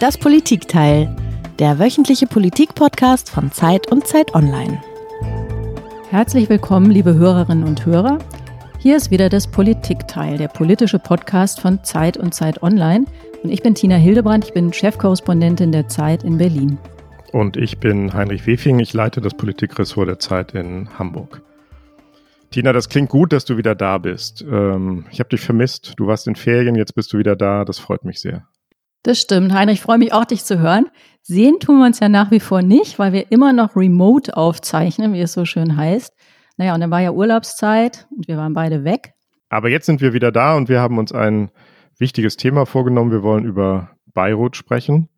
Das Politikteil, der wöchentliche Politik-Podcast von Zeit und Zeit Online. Herzlich willkommen, liebe Hörerinnen und Hörer. Hier ist wieder das Politikteil, der politische Podcast von Zeit und Zeit Online. Und ich bin Tina Hildebrand, ich bin Chefkorrespondentin der Zeit in Berlin. Und ich bin Heinrich Wefing, ich leite das Politikressort der Zeit in Hamburg. Tina, das klingt gut, dass du wieder da bist. Ähm, ich habe dich vermisst. Du warst in Ferien, jetzt bist du wieder da. Das freut mich sehr. Das stimmt, Heinrich, ich freue mich auch, dich zu hören. Sehen tun wir uns ja nach wie vor nicht, weil wir immer noch remote aufzeichnen, wie es so schön heißt. Naja, und dann war ja Urlaubszeit und wir waren beide weg. Aber jetzt sind wir wieder da und wir haben uns ein wichtiges Thema vorgenommen. Wir wollen über Beirut sprechen.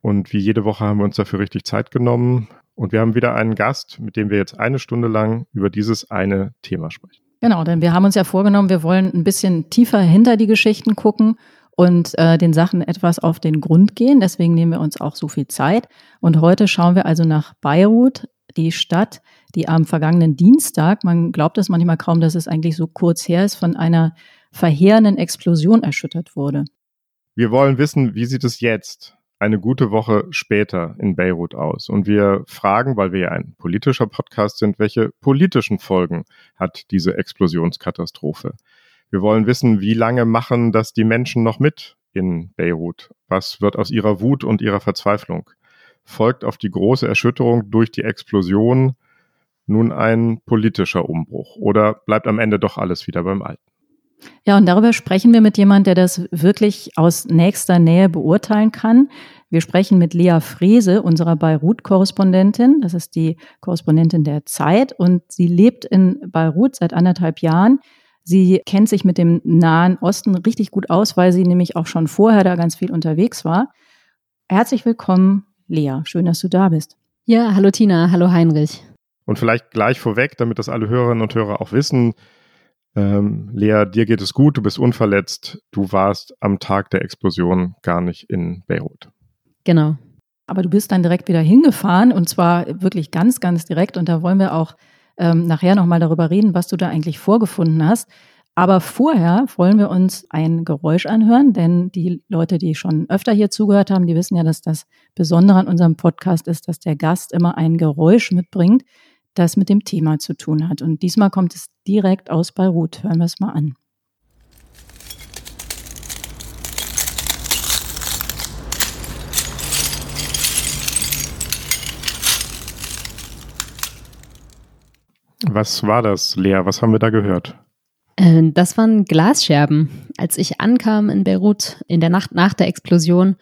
Und wie jede Woche haben wir uns dafür richtig Zeit genommen. Und wir haben wieder einen Gast, mit dem wir jetzt eine Stunde lang über dieses eine Thema sprechen. Genau, denn wir haben uns ja vorgenommen, wir wollen ein bisschen tiefer hinter die Geschichten gucken und äh, den Sachen etwas auf den Grund gehen. Deswegen nehmen wir uns auch so viel Zeit. Und heute schauen wir also nach Beirut, die Stadt, die am vergangenen Dienstag, man glaubt es manchmal kaum, dass es eigentlich so kurz her ist, von einer verheerenden Explosion erschüttert wurde. Wir wollen wissen, wie sieht es jetzt eine gute Woche später in Beirut aus. Und wir fragen, weil wir ja ein politischer Podcast sind, welche politischen Folgen hat diese Explosionskatastrophe? Wir wollen wissen, wie lange machen das die Menschen noch mit in Beirut? Was wird aus ihrer Wut und ihrer Verzweiflung? Folgt auf die große Erschütterung durch die Explosion nun ein politischer Umbruch oder bleibt am Ende doch alles wieder beim Alten? Ja, und darüber sprechen wir mit jemandem, der das wirklich aus nächster Nähe beurteilen kann. Wir sprechen mit Lea Frese, unserer Beirut-Korrespondentin. Das ist die Korrespondentin der Zeit und sie lebt in Beirut seit anderthalb Jahren. Sie kennt sich mit dem Nahen Osten richtig gut aus, weil sie nämlich auch schon vorher da ganz viel unterwegs war. Herzlich willkommen, Lea. Schön, dass du da bist. Ja, hallo Tina, hallo Heinrich. Und vielleicht gleich vorweg, damit das alle Hörerinnen und Hörer auch wissen, ähm, Lea, dir geht es gut, du bist unverletzt, du warst am Tag der Explosion gar nicht in Beirut. Genau. Aber du bist dann direkt wieder hingefahren und zwar wirklich ganz, ganz direkt und da wollen wir auch ähm, nachher nochmal darüber reden, was du da eigentlich vorgefunden hast. Aber vorher wollen wir uns ein Geräusch anhören, denn die Leute, die schon öfter hier zugehört haben, die wissen ja, dass das Besondere an unserem Podcast ist, dass der Gast immer ein Geräusch mitbringt, das mit dem Thema zu tun hat. Und diesmal kommt es direkt aus Beirut. Hören wir es mal an. Was war das, Lea? Was haben wir da gehört? Äh, das waren Glasscherben. Als ich ankam in Beirut in der Nacht nach der Explosion,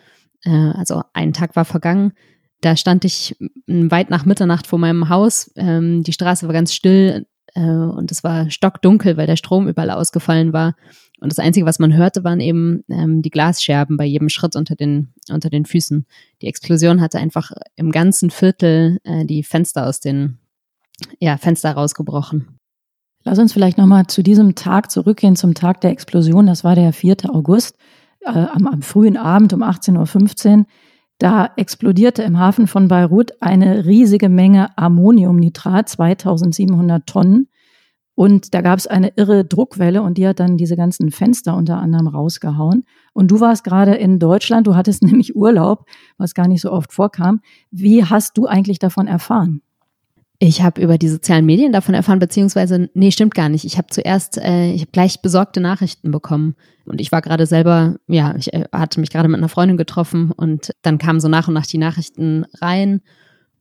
äh, also ein Tag war vergangen, da stand ich weit nach Mitternacht vor meinem Haus. Ähm, die Straße war ganz still äh, und es war stockdunkel, weil der Strom überall ausgefallen war. Und das Einzige, was man hörte, waren eben ähm, die Glasscherben bei jedem Schritt unter den, unter den Füßen. Die Explosion hatte einfach im ganzen Viertel die Fenster aus den ja, Fenster rausgebrochen. Lass uns vielleicht nochmal zu diesem Tag zurückgehen, zum Tag der Explosion. Das war der 4. August, äh, am, am frühen Abend um 18.15 Uhr. Da explodierte im Hafen von Beirut eine riesige Menge Ammoniumnitrat, 2700 Tonnen. Und da gab es eine irre Druckwelle und die hat dann diese ganzen Fenster unter anderem rausgehauen. Und du warst gerade in Deutschland, du hattest nämlich Urlaub, was gar nicht so oft vorkam. Wie hast du eigentlich davon erfahren? Ich habe über die sozialen Medien davon erfahren, beziehungsweise, nee, stimmt gar nicht. Ich habe zuerst, äh, ich habe gleich besorgte Nachrichten bekommen. Und ich war gerade selber, ja, ich äh, hatte mich gerade mit einer Freundin getroffen und dann kamen so nach und nach die Nachrichten rein.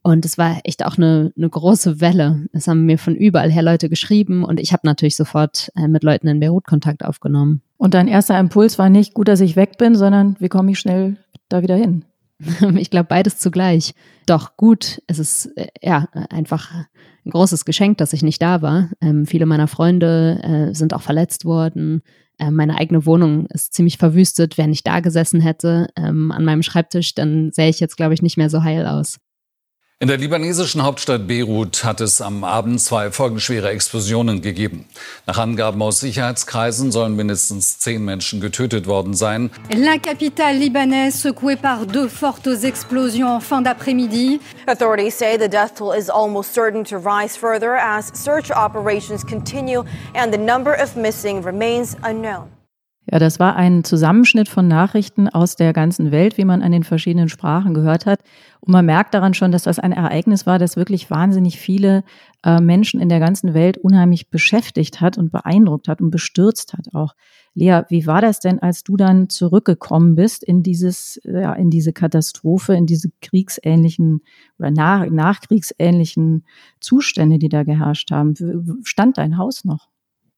Und es war echt auch eine, eine große Welle. Es haben mir von überall her Leute geschrieben und ich habe natürlich sofort äh, mit Leuten in Beirut Kontakt aufgenommen. Und dein erster Impuls war nicht gut, dass ich weg bin, sondern wie komme ich schnell da wieder hin? Ich glaube, beides zugleich. Doch gut, es ist äh, ja einfach ein großes Geschenk, dass ich nicht da war. Ähm, viele meiner Freunde äh, sind auch verletzt worden. Äh, meine eigene Wohnung ist ziemlich verwüstet. Wenn ich da gesessen hätte ähm, an meinem Schreibtisch, dann sähe ich jetzt, glaube ich, nicht mehr so heil aus. In der libanesischen Hauptstadt Beirut hat es am Abend zwei folgenschwere Explosionen gegeben. Nach Angaben aus Sicherheitskreisen sollen mindestens zehn Menschen getötet worden sein. La capitale libanaise secouée par deux fortes explosions en fin d'après-midi. Authorities say the death toll is almost certain to rise further as search operations continue and the number of missing remains unknown. Ja, das war ein Zusammenschnitt von Nachrichten aus der ganzen Welt, wie man an den verschiedenen Sprachen gehört hat. Und man merkt daran schon, dass das ein Ereignis war, das wirklich wahnsinnig viele äh, Menschen in der ganzen Welt unheimlich beschäftigt hat und beeindruckt hat und bestürzt hat auch. Lea, wie war das denn, als du dann zurückgekommen bist in dieses, ja, in diese Katastrophe, in diese kriegsähnlichen oder nach, nachkriegsähnlichen Zustände, die da geherrscht haben? Stand dein Haus noch?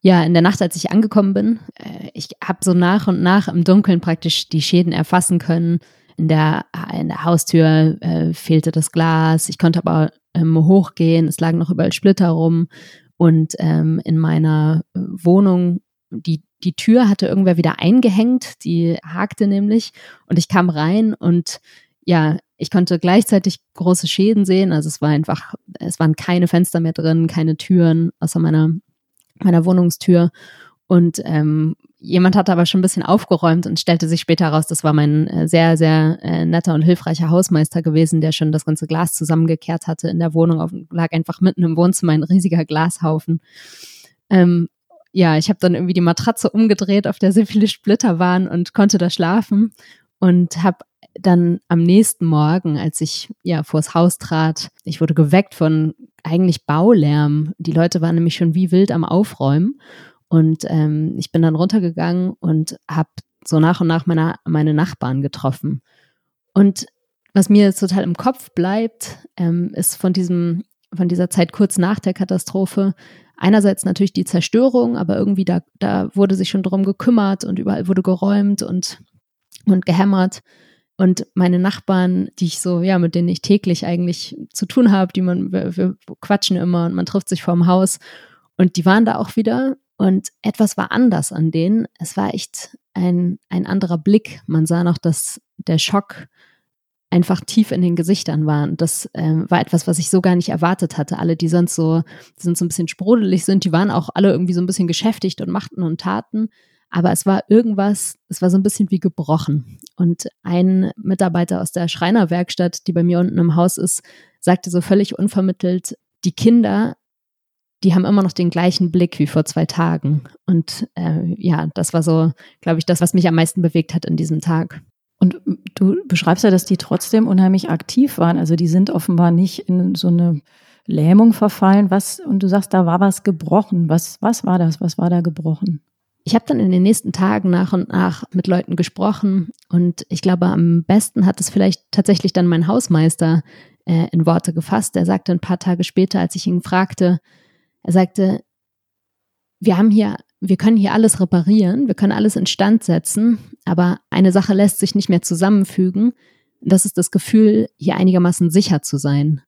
Ja, in der Nacht, als ich angekommen bin, äh, ich habe so nach und nach im Dunkeln praktisch die Schäden erfassen können. In der, in der Haustür äh, fehlte das Glas. Ich konnte aber ähm, hochgehen. Es lagen noch überall Splitter rum. Und ähm, in meiner äh, Wohnung, die, die Tür hatte irgendwer wieder eingehängt. Die hakte nämlich. Und ich kam rein und ja, ich konnte gleichzeitig große Schäden sehen. Also es war einfach, es waren keine Fenster mehr drin, keine Türen, außer meiner meiner Wohnungstür. Und ähm, jemand hatte aber schon ein bisschen aufgeräumt und stellte sich später heraus, das war mein äh, sehr, sehr äh, netter und hilfreicher Hausmeister gewesen, der schon das ganze Glas zusammengekehrt hatte in der Wohnung. Auf, lag einfach mitten im Wohnzimmer ein riesiger Glashaufen. Ähm, ja, ich habe dann irgendwie die Matratze umgedreht, auf der sehr viele Splitter waren und konnte da schlafen und habe dann am nächsten Morgen, als ich ja vors Haus trat, ich wurde geweckt von eigentlich Baulärm. Die Leute waren nämlich schon wie wild am Aufräumen. Und ähm, ich bin dann runtergegangen und habe so nach und nach meine, meine Nachbarn getroffen. Und was mir jetzt total im Kopf bleibt, ähm, ist von diesem, von dieser Zeit kurz nach der Katastrophe, einerseits natürlich die Zerstörung, aber irgendwie da, da wurde sich schon drum gekümmert und überall wurde geräumt und, und gehämmert. Und meine Nachbarn, die ich so, ja, mit denen ich täglich eigentlich zu tun habe, die man, wir, wir quatschen immer und man trifft sich vorm Haus. Und die waren da auch wieder und etwas war anders an denen. Es war echt ein, ein anderer Blick. Man sah noch, dass der Schock einfach tief in den Gesichtern war. Und das ähm, war etwas, was ich so gar nicht erwartet hatte. Alle, die sonst so, die sind so ein bisschen sprudelig sind, die waren auch alle irgendwie so ein bisschen geschäftigt und machten und taten. Aber es war irgendwas, es war so ein bisschen wie gebrochen. Und ein Mitarbeiter aus der Schreinerwerkstatt, die bei mir unten im Haus ist, sagte so völlig unvermittelt, die Kinder, die haben immer noch den gleichen Blick wie vor zwei Tagen. Und äh, ja, das war so, glaube ich, das, was mich am meisten bewegt hat in diesem Tag. Und du beschreibst ja, dass die trotzdem unheimlich aktiv waren. Also die sind offenbar nicht in so eine Lähmung verfallen. Was, und du sagst, da war was gebrochen. Was, was war das? Was war da gebrochen? Ich habe dann in den nächsten Tagen nach und nach mit Leuten gesprochen und ich glaube, am besten hat es vielleicht tatsächlich dann mein Hausmeister äh, in Worte gefasst. Er sagte ein paar Tage später, als ich ihn fragte, er sagte, wir haben hier, wir können hier alles reparieren, wir können alles instand setzen, aber eine Sache lässt sich nicht mehr zusammenfügen. Das ist das Gefühl, hier einigermaßen sicher zu sein.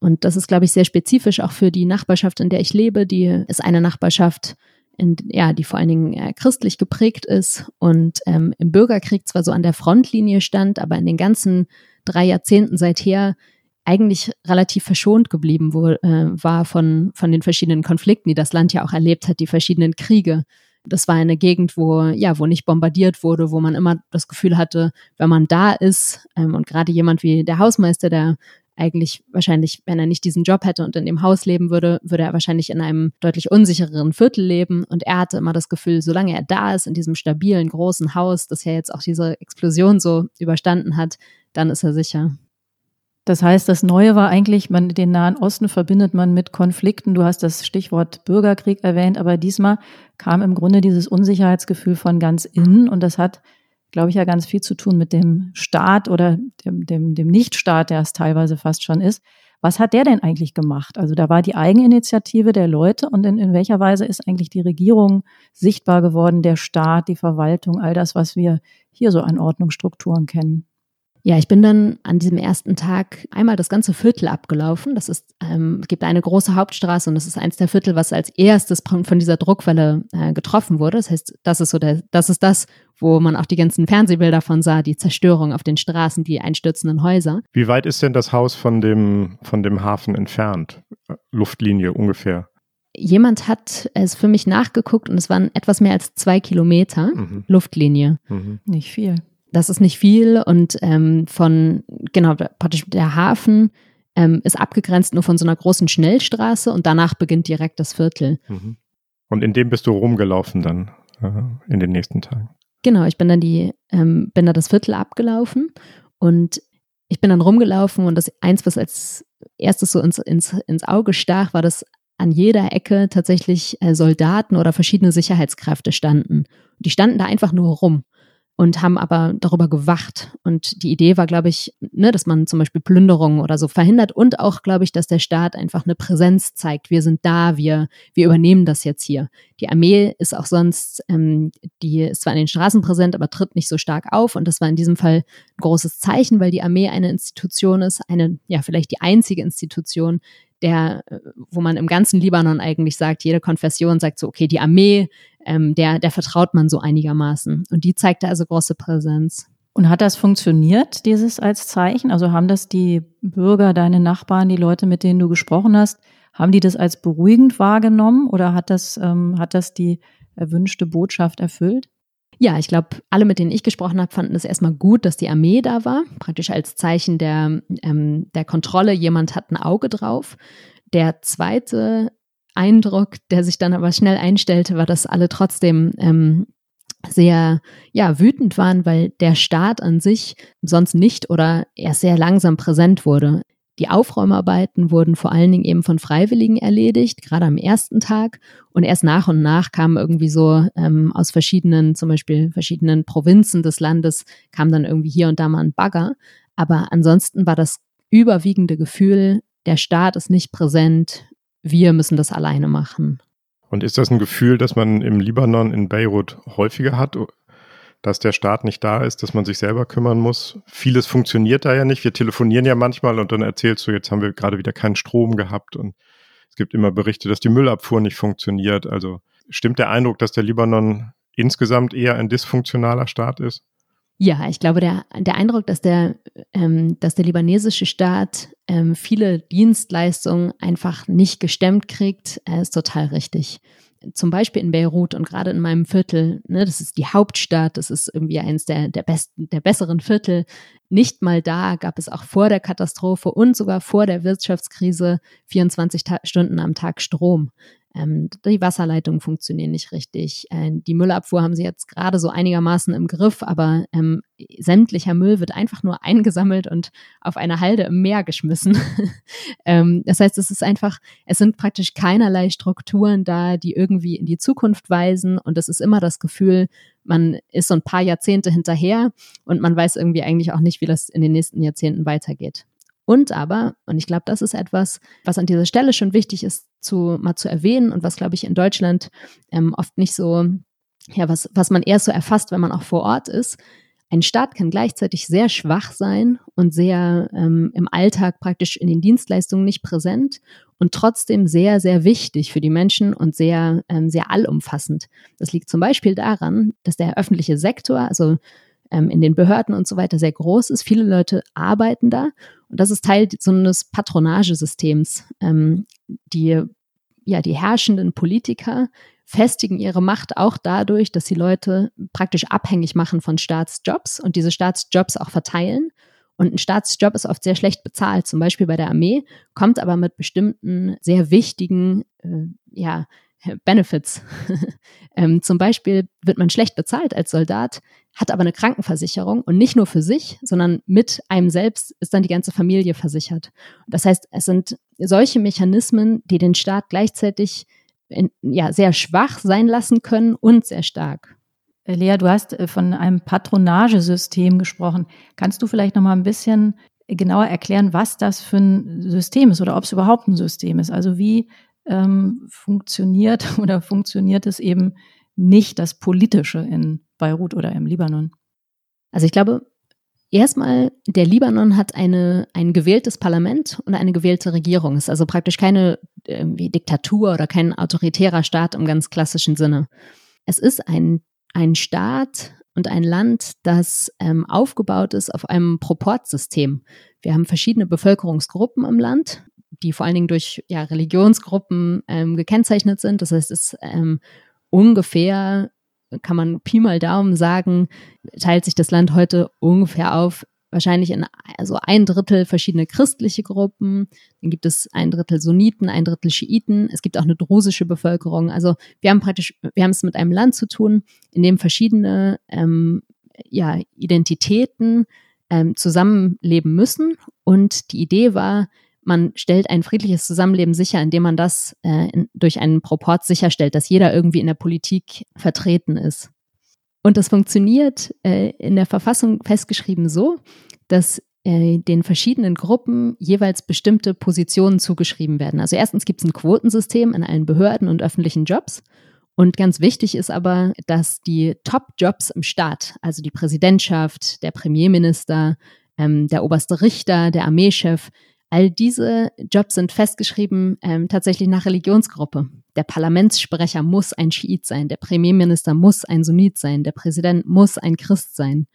Und das ist, glaube ich, sehr spezifisch auch für die Nachbarschaft, in der ich lebe. Die ist eine Nachbarschaft, in, ja, die vor allen Dingen äh, christlich geprägt ist und ähm, im Bürgerkrieg zwar so an der Frontlinie stand, aber in den ganzen drei Jahrzehnten seither eigentlich relativ verschont geblieben wo, äh, war von, von den verschiedenen Konflikten, die das Land ja auch erlebt hat, die verschiedenen Kriege. Das war eine Gegend, wo, ja, wo nicht bombardiert wurde, wo man immer das Gefühl hatte, wenn man da ist, ähm, und gerade jemand wie der Hausmeister, der eigentlich wahrscheinlich, wenn er nicht diesen Job hätte und in dem Haus leben würde, würde er wahrscheinlich in einem deutlich unsichereren Viertel leben. Und er hatte immer das Gefühl, solange er da ist, in diesem stabilen, großen Haus, das ja jetzt auch diese Explosion so überstanden hat, dann ist er sicher. Das heißt, das Neue war eigentlich, man, den Nahen Osten verbindet man mit Konflikten. Du hast das Stichwort Bürgerkrieg erwähnt, aber diesmal kam im Grunde dieses Unsicherheitsgefühl von ganz innen und das hat glaube ich, ja ganz viel zu tun mit dem Staat oder dem, dem, dem Nichtstaat, der es teilweise fast schon ist. Was hat der denn eigentlich gemacht? Also da war die Eigeninitiative der Leute und in, in welcher Weise ist eigentlich die Regierung sichtbar geworden, der Staat, die Verwaltung, all das, was wir hier so an Ordnungsstrukturen kennen? Ja, ich bin dann an diesem ersten Tag einmal das ganze Viertel abgelaufen. Das ist, ähm, es gibt eine große Hauptstraße und das ist eins der Viertel, was als erstes von dieser Druckwelle äh, getroffen wurde. Das heißt, das ist so der, das ist das, wo man auch die ganzen Fernsehbilder von sah, die Zerstörung auf den Straßen, die einstürzenden Häuser. Wie weit ist denn das Haus von dem, von dem Hafen entfernt? Luftlinie ungefähr? Jemand hat es für mich nachgeguckt und es waren etwas mehr als zwei Kilometer mhm. Luftlinie. Mhm. Nicht viel das ist nicht viel und ähm, von, genau, praktisch der Hafen ähm, ist abgegrenzt nur von so einer großen Schnellstraße und danach beginnt direkt das Viertel. Mhm. Und in dem bist du rumgelaufen dann äh, in den nächsten Tagen? Genau, ich bin dann die, ähm, bin da das Viertel abgelaufen und ich bin dann rumgelaufen und das eins, was als erstes so ins, ins, ins Auge stach, war, dass an jeder Ecke tatsächlich äh, Soldaten oder verschiedene Sicherheitskräfte standen. Die standen da einfach nur rum und haben aber darüber gewacht. Und die Idee war, glaube ich, ne, dass man zum Beispiel Plünderungen oder so verhindert und auch, glaube ich, dass der Staat einfach eine Präsenz zeigt. Wir sind da, wir, wir übernehmen das jetzt hier. Die Armee ist auch sonst, ähm, die ist zwar in den Straßen präsent, aber tritt nicht so stark auf. Und das war in diesem Fall ein großes Zeichen, weil die Armee eine Institution ist, eine, ja, vielleicht die einzige Institution, der, äh, wo man im ganzen Libanon eigentlich sagt, jede Konfession sagt so, okay, die Armee, ähm, der, der vertraut man so einigermaßen. Und die zeigte also große Präsenz. Und hat das funktioniert, dieses als Zeichen? Also haben das die Bürger, deine Nachbarn, die Leute, mit denen du gesprochen hast, haben die das als beruhigend wahrgenommen oder hat das, ähm, hat das die erwünschte Botschaft erfüllt? Ja, ich glaube, alle, mit denen ich gesprochen habe, fanden es erstmal gut, dass die Armee da war, praktisch als Zeichen der, ähm, der Kontrolle. Jemand hat ein Auge drauf. Der zweite Eindruck, der sich dann aber schnell einstellte, war, dass alle trotzdem ähm, sehr ja, wütend waren, weil der Staat an sich sonst nicht oder erst sehr langsam präsent wurde. Die Aufräumarbeiten wurden vor allen Dingen eben von Freiwilligen erledigt, gerade am ersten Tag. Und erst nach und nach kamen irgendwie so ähm, aus verschiedenen, zum Beispiel verschiedenen Provinzen des Landes, kam dann irgendwie hier und da mal ein Bagger. Aber ansonsten war das überwiegende Gefühl, der Staat ist nicht präsent, wir müssen das alleine machen. Und ist das ein Gefühl, das man im Libanon in Beirut häufiger hat? Dass der Staat nicht da ist, dass man sich selber kümmern muss. Vieles funktioniert da ja nicht. Wir telefonieren ja manchmal und dann erzählst du, jetzt haben wir gerade wieder keinen Strom gehabt und es gibt immer Berichte, dass die Müllabfuhr nicht funktioniert. Also stimmt der Eindruck, dass der Libanon insgesamt eher ein dysfunktionaler Staat ist? Ja, ich glaube, der, der Eindruck, dass der, ähm, dass der libanesische Staat ähm, viele Dienstleistungen einfach nicht gestemmt kriegt, äh, ist total richtig zum Beispiel in Beirut und gerade in meinem Viertel, ne, das ist die Hauptstadt, das ist irgendwie eines der, der besten, der besseren Viertel. Nicht mal da gab es auch vor der Katastrophe und sogar vor der Wirtschaftskrise 24 Stunden am Tag Strom. Ähm, die Wasserleitungen funktionieren nicht richtig. Äh, die Müllabfuhr haben sie jetzt gerade so einigermaßen im Griff, aber ähm, sämtlicher Müll wird einfach nur eingesammelt und auf eine Halde im Meer geschmissen. ähm, das heißt, es ist einfach, es sind praktisch keinerlei Strukturen da, die irgendwie in die Zukunft weisen und es ist immer das Gefühl, man ist so ein paar Jahrzehnte hinterher und man weiß irgendwie eigentlich auch nicht, wie das in den nächsten Jahrzehnten weitergeht. Und aber, und ich glaube, das ist etwas, was an dieser Stelle schon wichtig ist, zu, mal zu erwähnen und was, glaube ich, in Deutschland ähm, oft nicht so, ja, was, was man eher so erfasst, wenn man auch vor Ort ist. Ein Staat kann gleichzeitig sehr schwach sein und sehr ähm, im Alltag praktisch in den Dienstleistungen nicht präsent und trotzdem sehr, sehr wichtig für die Menschen und sehr, ähm, sehr allumfassend. Das liegt zum Beispiel daran, dass der öffentliche Sektor, also ähm, in den Behörden und so weiter sehr groß ist. Viele Leute arbeiten da und das ist Teil so eines Patronagesystems. Ähm, die, ja, die herrschenden Politiker festigen ihre Macht auch dadurch, dass sie Leute praktisch abhängig machen von Staatsjobs und diese Staatsjobs auch verteilen. Und ein Staatsjob ist oft sehr schlecht bezahlt, zum Beispiel bei der Armee, kommt aber mit bestimmten sehr wichtigen äh, ja, Benefits. ähm, zum Beispiel wird man schlecht bezahlt als Soldat, hat aber eine Krankenversicherung und nicht nur für sich, sondern mit einem selbst ist dann die ganze Familie versichert. Das heißt, es sind solche Mechanismen, die den Staat gleichzeitig in, ja, sehr schwach sein lassen können und sehr stark. Äh, Lea, du hast äh, von einem Patronagesystem gesprochen. Kannst du vielleicht noch mal ein bisschen genauer erklären, was das für ein System ist oder ob es überhaupt ein System ist? Also wie ähm, funktioniert oder funktioniert es eben nicht das Politische in Beirut oder im Libanon? Also ich glaube, erstmal, der Libanon hat eine, ein gewähltes Parlament und eine gewählte Regierung. Es ist also praktisch keine Diktatur oder kein autoritärer Staat im ganz klassischen Sinne. Es ist ein, ein Staat und ein Land, das ähm, aufgebaut ist auf einem Proportsystem. Wir haben verschiedene Bevölkerungsgruppen im Land die vor allen Dingen durch ja, Religionsgruppen ähm, gekennzeichnet sind. Das heißt, es ähm, ungefähr, kann man Pi mal Daumen sagen, teilt sich das Land heute ungefähr auf wahrscheinlich in also ein Drittel verschiedene christliche Gruppen, dann gibt es ein Drittel Sunniten, ein Drittel Schiiten, es gibt auch eine drusische Bevölkerung. Also wir haben praktisch, wir haben es mit einem Land zu tun, in dem verschiedene ähm, ja, Identitäten ähm, zusammenleben müssen. Und die Idee war, man stellt ein friedliches Zusammenleben sicher, indem man das äh, in, durch einen Proport sicherstellt, dass jeder irgendwie in der Politik vertreten ist. Und das funktioniert äh, in der Verfassung festgeschrieben so, dass äh, den verschiedenen Gruppen jeweils bestimmte Positionen zugeschrieben werden. Also erstens gibt es ein Quotensystem in allen Behörden und öffentlichen Jobs. Und ganz wichtig ist aber, dass die Top-Jobs im Staat, also die Präsidentschaft, der Premierminister, ähm, der oberste Richter, der Armeechef, all diese Jobs sind festgeschrieben ähm, tatsächlich nach Religionsgruppe. Der Parlamentssprecher muss ein Schiit sein, der Premierminister muss ein Sunnit sein, der Präsident muss ein Christ sein.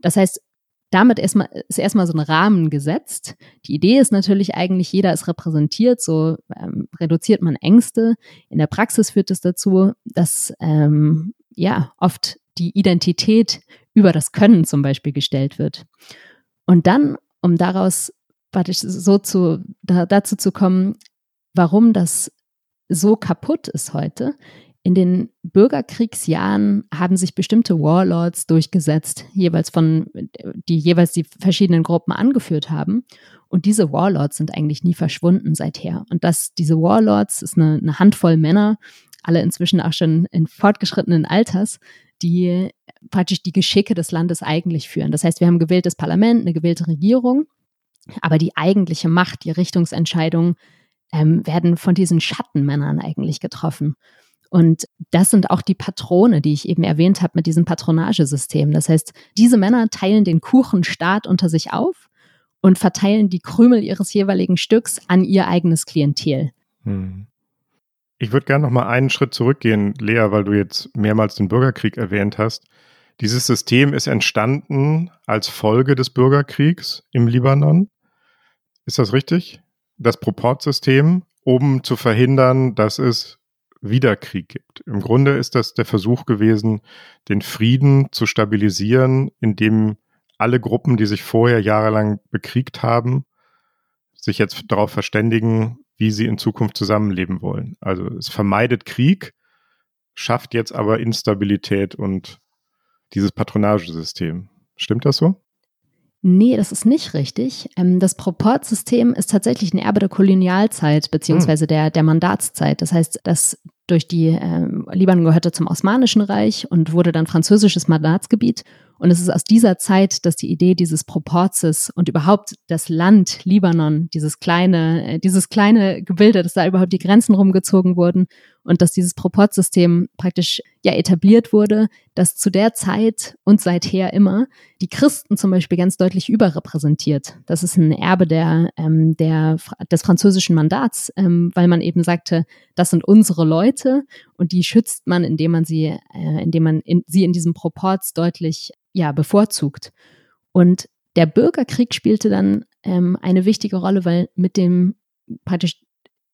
Das heißt, damit erstmal, ist erstmal so ein Rahmen gesetzt. Die Idee ist natürlich eigentlich, jeder ist repräsentiert, so ähm, reduziert man Ängste. In der Praxis führt es das dazu, dass ähm, ja oft die Identität über das Können zum Beispiel gestellt wird. Und dann, um daraus so zu, da, dazu zu kommen, warum das so kaputt ist heute, in den Bürgerkriegsjahren haben sich bestimmte Warlords durchgesetzt, jeweils von, die jeweils die verschiedenen Gruppen angeführt haben. Und diese Warlords sind eigentlich nie verschwunden seither. Und das, diese Warlords ist eine, eine Handvoll Männer, alle inzwischen auch schon in fortgeschrittenen Alters, die praktisch die Geschicke des Landes eigentlich führen. Das heißt, wir haben ein gewähltes Parlament, eine gewählte Regierung, aber die eigentliche Macht, die Richtungsentscheidungen ähm, werden von diesen Schattenmännern eigentlich getroffen. Und das sind auch die Patrone, die ich eben erwähnt habe mit diesem Patronagesystem. Das heißt, diese Männer teilen den Kuchenstaat unter sich auf und verteilen die Krümel ihres jeweiligen Stücks an ihr eigenes Klientel. Hm. Ich würde gerne noch mal einen Schritt zurückgehen, Lea, weil du jetzt mehrmals den Bürgerkrieg erwähnt hast. Dieses System ist entstanden als Folge des Bürgerkriegs im Libanon. Ist das richtig? Das Proportsystem, um zu verhindern, dass es wieder Krieg gibt. Im Grunde ist das der Versuch gewesen, den Frieden zu stabilisieren, indem alle Gruppen, die sich vorher jahrelang bekriegt haben, sich jetzt darauf verständigen, wie sie in Zukunft zusammenleben wollen. Also es vermeidet Krieg, schafft jetzt aber Instabilität und dieses Patronagesystem. Stimmt das so? Nee, das ist nicht richtig. Ähm, das Proportsystem ist tatsächlich ein Erbe der Kolonialzeit beziehungsweise hm. der, der Mandatszeit. Das heißt, dass durch die äh, Libanon gehörte zum Osmanischen Reich und wurde dann französisches Mandatsgebiet. Und es ist aus dieser Zeit, dass die Idee dieses Proporzes und überhaupt das Land Libanon, dieses kleine, äh, dieses kleine Gebilde, dass da überhaupt die Grenzen rumgezogen wurden und dass dieses Proportsystem praktisch ja etabliert wurde, dass zu der Zeit und seither immer die Christen zum Beispiel ganz deutlich überrepräsentiert. Das ist ein Erbe der, ähm, der, des französischen Mandats, ähm, weil man eben sagte, das sind unsere Leute und die schützt man, indem man sie, äh, indem man in, sie in diesem Proports deutlich ja, bevorzugt. Und der Bürgerkrieg spielte dann ähm, eine wichtige Rolle, weil mit dem praktisch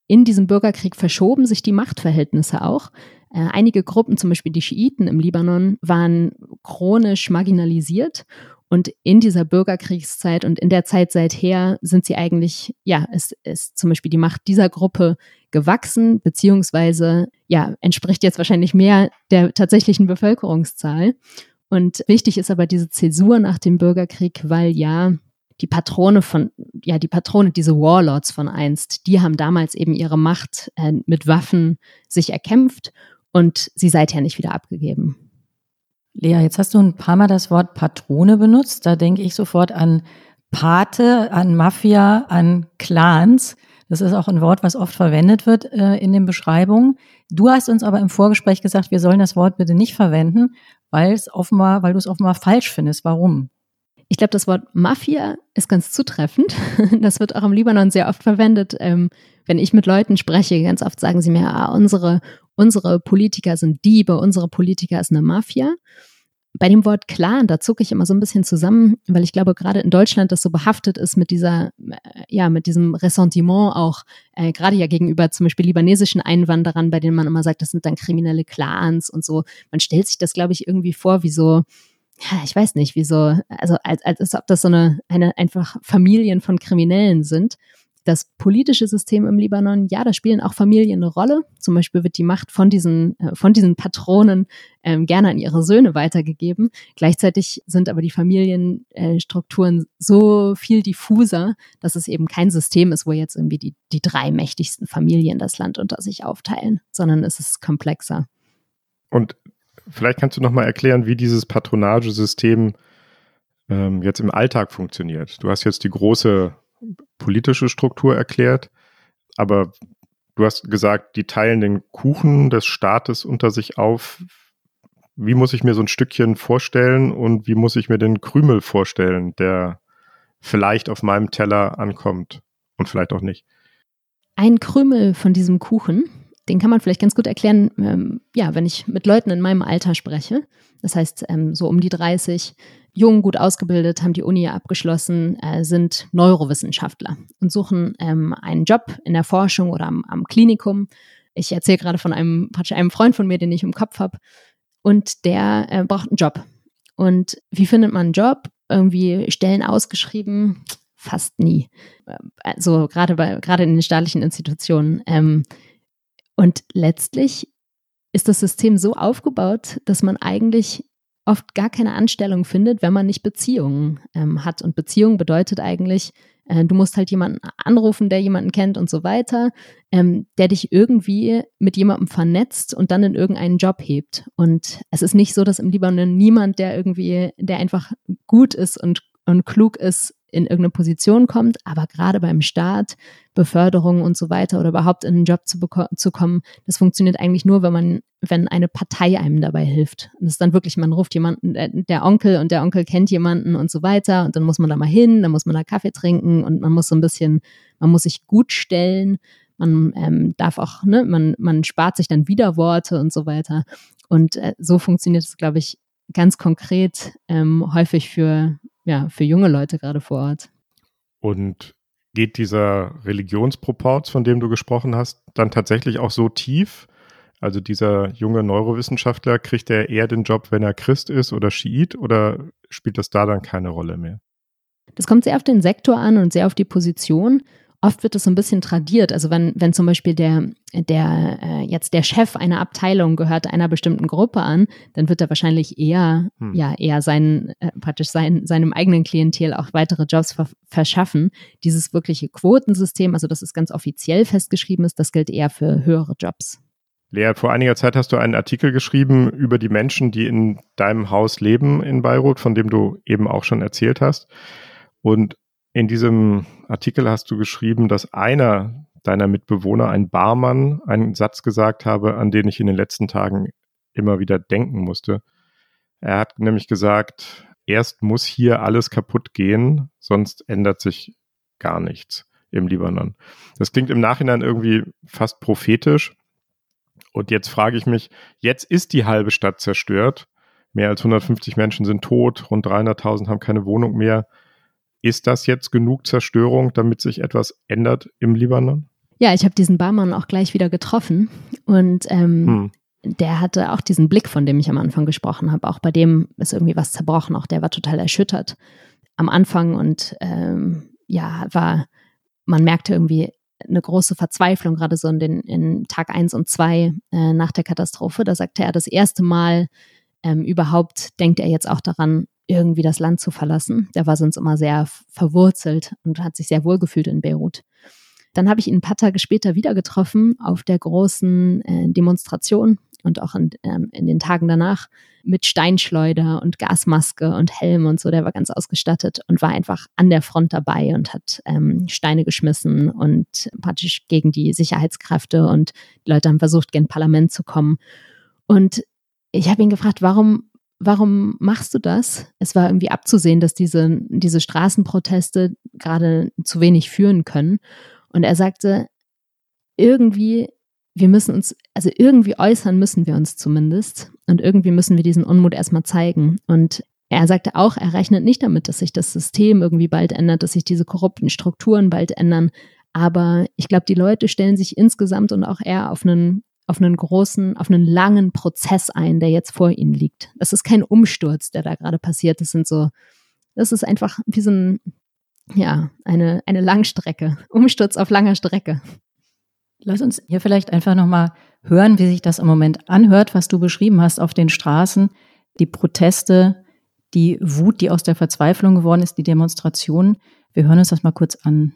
in diesem Bürgerkrieg verschoben sich die Machtverhältnisse auch. Äh, einige Gruppen, zum Beispiel die Schiiten im Libanon, waren chronisch marginalisiert und in dieser Bürgerkriegszeit und in der Zeit seither sind sie eigentlich, ja, es ist zum Beispiel die Macht dieser Gruppe gewachsen, beziehungsweise, ja, entspricht jetzt wahrscheinlich mehr der tatsächlichen Bevölkerungszahl. Und wichtig ist aber diese Zäsur nach dem Bürgerkrieg, weil ja die Patrone von, ja, die Patrone, diese Warlords von einst, die haben damals eben ihre Macht äh, mit Waffen sich erkämpft und sie seither nicht wieder abgegeben. Lea, jetzt hast du ein paar Mal das Wort Patrone benutzt. Da denke ich sofort an Pate, an Mafia, an Clans. Das ist auch ein Wort, was oft verwendet wird äh, in den Beschreibungen. Du hast uns aber im Vorgespräch gesagt, wir sollen das Wort bitte nicht verwenden, weil es offenbar, weil du es offenbar falsch findest. Warum? Ich glaube, das Wort Mafia ist ganz zutreffend. Das wird auch im Libanon sehr oft verwendet. Ähm, wenn ich mit Leuten spreche, ganz oft sagen sie mir, ah, unsere, unsere Politiker sind Diebe, unsere Politiker ist eine Mafia. Bei dem Wort Clan, da zucke ich immer so ein bisschen zusammen, weil ich glaube, gerade in Deutschland das so behaftet ist mit dieser, äh, ja, mit diesem Ressentiment auch, äh, gerade ja gegenüber zum Beispiel libanesischen Einwanderern, bei denen man immer sagt, das sind dann kriminelle Clans und so. Man stellt sich das, glaube ich, irgendwie vor wie so, ja, ich weiß nicht, wieso, also als, als, als ob das so eine, eine einfach Familien von Kriminellen sind das politische System im Libanon, ja, da spielen auch Familien eine Rolle. Zum Beispiel wird die Macht von diesen, äh, von diesen Patronen ähm, gerne an ihre Söhne weitergegeben. Gleichzeitig sind aber die Familienstrukturen äh, so viel diffuser, dass es eben kein System ist, wo jetzt irgendwie die, die drei mächtigsten Familien das Land unter sich aufteilen, sondern es ist komplexer. Und vielleicht kannst du noch mal erklären, wie dieses Patronagesystem ähm, jetzt im Alltag funktioniert. Du hast jetzt die große politische Struktur erklärt, aber du hast gesagt, die teilen den Kuchen des Staates unter sich auf. Wie muss ich mir so ein Stückchen vorstellen und wie muss ich mir den Krümel vorstellen, der vielleicht auf meinem Teller ankommt und vielleicht auch nicht? Ein Krümel von diesem Kuchen, den kann man vielleicht ganz gut erklären, ähm, ja, wenn ich mit Leuten in meinem Alter spreche. Das heißt, ähm, so um die 30, jung, gut ausgebildet, haben die Uni abgeschlossen, äh, sind Neurowissenschaftler und suchen ähm, einen Job in der Forschung oder am, am Klinikum. Ich erzähle gerade von einem, einem Freund von mir, den ich im Kopf habe. Und der äh, braucht einen Job. Und wie findet man einen Job? Irgendwie Stellen ausgeschrieben? Fast nie. Also gerade bei, gerade in den staatlichen Institutionen. Ähm, und letztlich ist das System so aufgebaut, dass man eigentlich oft gar keine Anstellung findet, wenn man nicht Beziehungen ähm, hat. Und Beziehung bedeutet eigentlich, äh, du musst halt jemanden anrufen, der jemanden kennt und so weiter, ähm, der dich irgendwie mit jemandem vernetzt und dann in irgendeinen Job hebt. Und es ist nicht so, dass im Libanon niemand, der irgendwie, der einfach gut ist und, und klug ist, in irgendeine Position kommt, aber gerade beim Staat, Beförderung und so weiter oder überhaupt in einen Job zu, zu kommen, das funktioniert eigentlich nur, wenn man, wenn eine Partei einem dabei hilft. Und das ist dann wirklich, man ruft jemanden, der, der Onkel und der Onkel kennt jemanden und so weiter und dann muss man da mal hin, dann muss man da Kaffee trinken und man muss so ein bisschen, man muss sich gut stellen, man ähm, darf auch, ne, man, man spart sich dann Widerworte und so weiter. Und äh, so funktioniert es, glaube ich, ganz konkret ähm, häufig für ja, für junge Leute gerade vor Ort. Und geht dieser Religionsproporz, von dem du gesprochen hast, dann tatsächlich auch so tief? Also dieser junge Neurowissenschaftler, kriegt er eher den Job, wenn er Christ ist oder Schiit oder spielt das da dann keine Rolle mehr? Das kommt sehr auf den Sektor an und sehr auf die Position oft wird es so ein bisschen tradiert. Also wenn, wenn zum Beispiel der, der äh, jetzt der Chef einer Abteilung gehört einer bestimmten Gruppe an, dann wird er wahrscheinlich eher, hm. ja, eher seinen, äh, praktisch sein, seinem eigenen Klientel auch weitere Jobs ver verschaffen. Dieses wirkliche Quotensystem, also das ist ganz offiziell festgeschrieben ist, das gilt eher für höhere Jobs. Lea, vor einiger Zeit hast du einen Artikel geschrieben über die Menschen, die in deinem Haus leben in Beirut, von dem du eben auch schon erzählt hast. Und in diesem Artikel hast du geschrieben, dass einer deiner Mitbewohner, ein Barmann, einen Satz gesagt habe, an den ich in den letzten Tagen immer wieder denken musste. Er hat nämlich gesagt, erst muss hier alles kaputt gehen, sonst ändert sich gar nichts im Libanon. Das klingt im Nachhinein irgendwie fast prophetisch. Und jetzt frage ich mich, jetzt ist die halbe Stadt zerstört. Mehr als 150 Menschen sind tot, rund 300.000 haben keine Wohnung mehr. Ist das jetzt genug Zerstörung, damit sich etwas ändert im Libanon? Ja, ich habe diesen Barmann auch gleich wieder getroffen und ähm, hm. der hatte auch diesen Blick, von dem ich am Anfang gesprochen habe. Auch bei dem ist irgendwie was zerbrochen. Auch der war total erschüttert am Anfang und ähm, ja, war, man merkte irgendwie eine große Verzweiflung, gerade so in den in Tag 1 und 2 äh, nach der Katastrophe. Da sagte er das erste Mal ähm, überhaupt, denkt er jetzt auch daran, irgendwie das Land zu verlassen. Der war sonst immer sehr verwurzelt und hat sich sehr wohl gefühlt in Beirut. Dann habe ich ihn ein paar Tage später wieder getroffen auf der großen äh, Demonstration und auch in, ähm, in den Tagen danach mit Steinschleuder und Gasmaske und Helm und so. Der war ganz ausgestattet und war einfach an der Front dabei und hat ähm, Steine geschmissen und praktisch gegen die Sicherheitskräfte und die Leute haben versucht, gen Parlament zu kommen. Und ich habe ihn gefragt, warum warum machst du das? Es war irgendwie abzusehen, dass diese, diese Straßenproteste gerade zu wenig führen können. Und er sagte, irgendwie, wir müssen uns, also irgendwie äußern müssen wir uns zumindest. Und irgendwie müssen wir diesen Unmut erstmal zeigen. Und er sagte auch, er rechnet nicht damit, dass sich das System irgendwie bald ändert, dass sich diese korrupten Strukturen bald ändern. Aber ich glaube, die Leute stellen sich insgesamt und auch er auf einen auf einen großen, auf einen langen Prozess ein, der jetzt vor ihnen liegt. Das ist kein Umsturz, der da gerade passiert. Das sind so, das ist einfach wie so ein, ja, eine, eine Langstrecke. Umsturz auf langer Strecke. Lass uns hier vielleicht einfach nochmal hören, wie sich das im Moment anhört, was du beschrieben hast auf den Straßen. Die Proteste, die Wut, die aus der Verzweiflung geworden ist, die Demonstrationen. Wir hören uns das mal kurz an.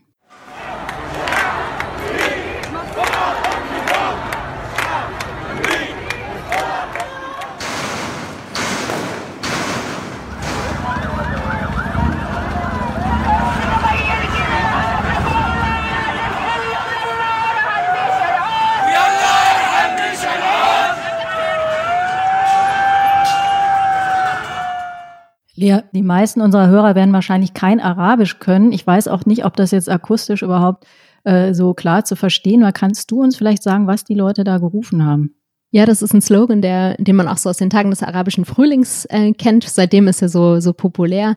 Lea, die meisten unserer Hörer werden wahrscheinlich kein Arabisch können. Ich weiß auch nicht, ob das jetzt akustisch überhaupt äh, so klar zu verstehen war. Kannst du uns vielleicht sagen, was die Leute da gerufen haben? Ja, das ist ein Slogan, der, den man auch so aus den Tagen des arabischen Frühlings äh, kennt. Seitdem ist er so, so populär.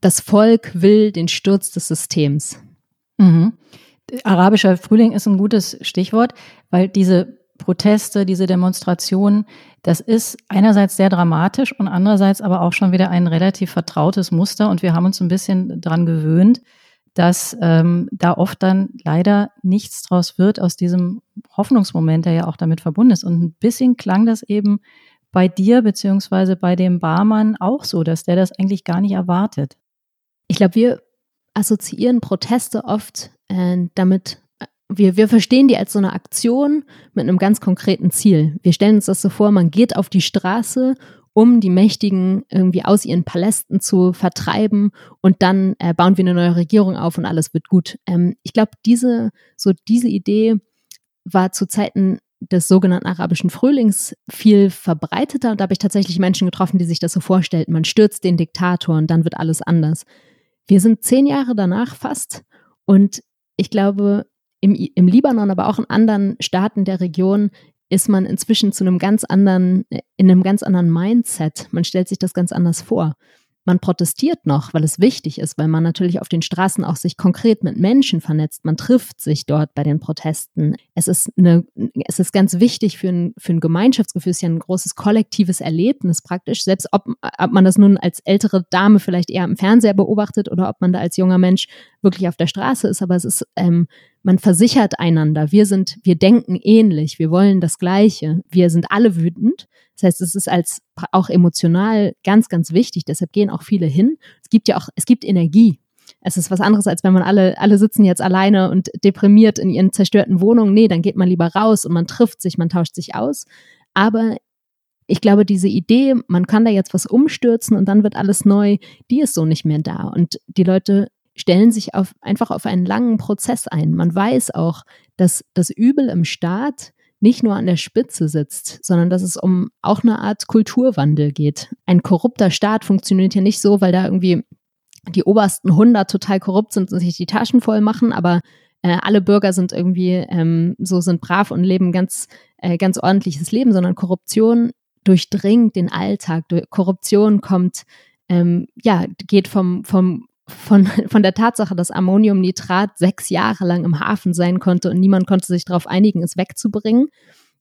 Das Volk will den Sturz des Systems. Mhm. Arabischer Frühling ist ein gutes Stichwort, weil diese Proteste, diese Demonstrationen, das ist einerseits sehr dramatisch und andererseits aber auch schon wieder ein relativ vertrautes Muster. Und wir haben uns ein bisschen dran gewöhnt, dass ähm, da oft dann leider nichts draus wird aus diesem Hoffnungsmoment, der ja auch damit verbunden ist. Und ein bisschen klang das eben bei dir beziehungsweise bei dem Barmann auch so, dass der das eigentlich gar nicht erwartet. Ich glaube, wir assoziieren Proteste oft äh, damit, wir, wir verstehen die als so eine Aktion mit einem ganz konkreten Ziel. Wir stellen uns das so vor, man geht auf die Straße, um die Mächtigen irgendwie aus ihren Palästen zu vertreiben und dann äh, bauen wir eine neue Regierung auf und alles wird gut. Ähm, ich glaube, diese, so diese Idee war zu Zeiten des sogenannten arabischen Frühlings viel verbreiteter und da habe ich tatsächlich Menschen getroffen, die sich das so vorstellten. Man stürzt den Diktator und dann wird alles anders. Wir sind zehn Jahre danach fast und ich glaube, im, im Libanon, aber auch in anderen Staaten der Region ist man inzwischen zu einem ganz anderen, in einem ganz anderen Mindset. Man stellt sich das ganz anders vor man protestiert noch, weil es wichtig ist, weil man natürlich auf den Straßen auch sich konkret mit Menschen vernetzt. Man trifft sich dort bei den Protesten. Es ist, eine, es ist ganz wichtig für ein, für ein Gemeinschaftsgefühl, es ist ja ein großes kollektives Erlebnis praktisch, selbst ob, ob man das nun als ältere Dame vielleicht eher im Fernseher beobachtet oder ob man da als junger Mensch wirklich auf der Straße ist. Aber es ist, ähm, man versichert einander. Wir sind, wir denken ähnlich. Wir wollen das Gleiche. Wir sind alle wütend. Das heißt, es ist als auch emotional ganz, ganz wichtig. Deshalb gehen auch viele hin. Es gibt ja auch, es gibt Energie. Es ist was anderes, als wenn man alle, alle sitzen jetzt alleine und deprimiert in ihren zerstörten Wohnungen. Nee, dann geht man lieber raus und man trifft sich, man tauscht sich aus. Aber ich glaube, diese Idee, man kann da jetzt was umstürzen und dann wird alles neu, die ist so nicht mehr da. Und die Leute stellen sich auf, einfach auf einen langen Prozess ein. Man weiß auch, dass das Übel im Staat nicht nur an der Spitze sitzt, sondern dass es um auch eine Art Kulturwandel geht. Ein korrupter Staat funktioniert ja nicht so, weil da irgendwie die obersten 100 total korrupt sind und sich die Taschen voll machen, aber äh, alle Bürger sind irgendwie ähm, so sind brav und leben ganz äh, ganz ordentliches Leben, sondern Korruption durchdringt den Alltag. Korruption kommt ähm, ja geht vom vom von, von der Tatsache, dass Ammoniumnitrat sechs Jahre lang im Hafen sein konnte und niemand konnte sich darauf einigen, es wegzubringen,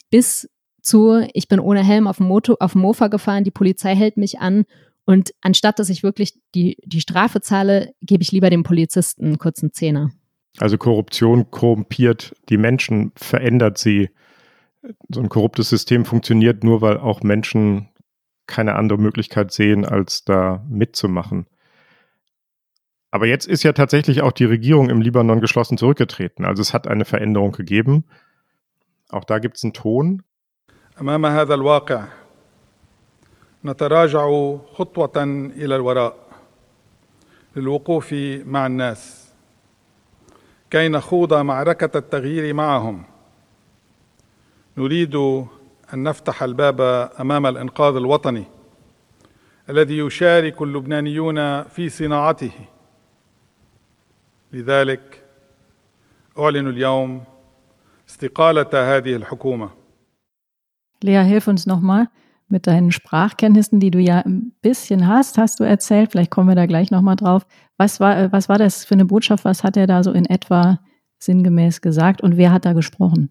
bis zu, ich bin ohne Helm auf dem, Motor, auf dem Mofa gefahren, die Polizei hält mich an und anstatt dass ich wirklich die, die Strafe zahle, gebe ich lieber dem Polizisten einen kurzen Zehner. Also Korruption korrumpiert die Menschen, verändert sie. So ein korruptes System funktioniert nur, weil auch Menschen keine andere Möglichkeit sehen, als da mitzumachen. Aber jetzt ist ja tatsächlich auch die Regierung im Libanon geschlossen zurückgetreten. Also es hat eine Veränderung gegeben. Auch da gibt es einen Ton. أمام هذا الواقع نتراجع خطوة إلى الوراء للوقوف مع الناس كي نخوض معركة التغيير معهم نريد أن نفتح الباب أمام الإنقاذ الوطني الذي يشارك اللبنانيون في صناعته لذلك أعلن اليوم استقالة هذه الحكومة. Lea, hilf uns nochmal mit deinen Sprachkenntnissen, die du ja ein bisschen hast, hast du erzählt. Vielleicht kommen wir da gleich nochmal drauf. Was war, was war das für eine Botschaft? Was hat er da so in etwa sinngemäß gesagt und wer hat da gesprochen?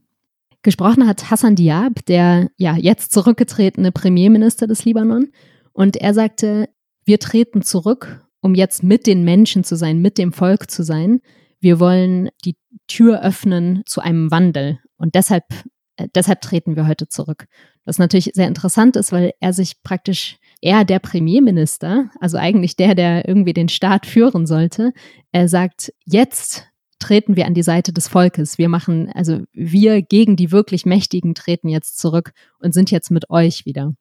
Gesprochen hat Hassan Diab, der ja jetzt zurückgetretene Premierminister des Libanon. Und er sagte, wir treten zurück, um jetzt mit den Menschen zu sein, mit dem Volk zu sein. Wir wollen die Tür öffnen zu einem Wandel. Und deshalb, äh, deshalb treten wir heute zurück. Was natürlich sehr interessant ist, weil er sich praktisch, er der Premierminister, also eigentlich der, der irgendwie den Staat führen sollte, er sagt, jetzt treten wir an die Seite des Volkes. Wir machen, also wir gegen die wirklich Mächtigen treten jetzt zurück und sind jetzt mit euch wieder.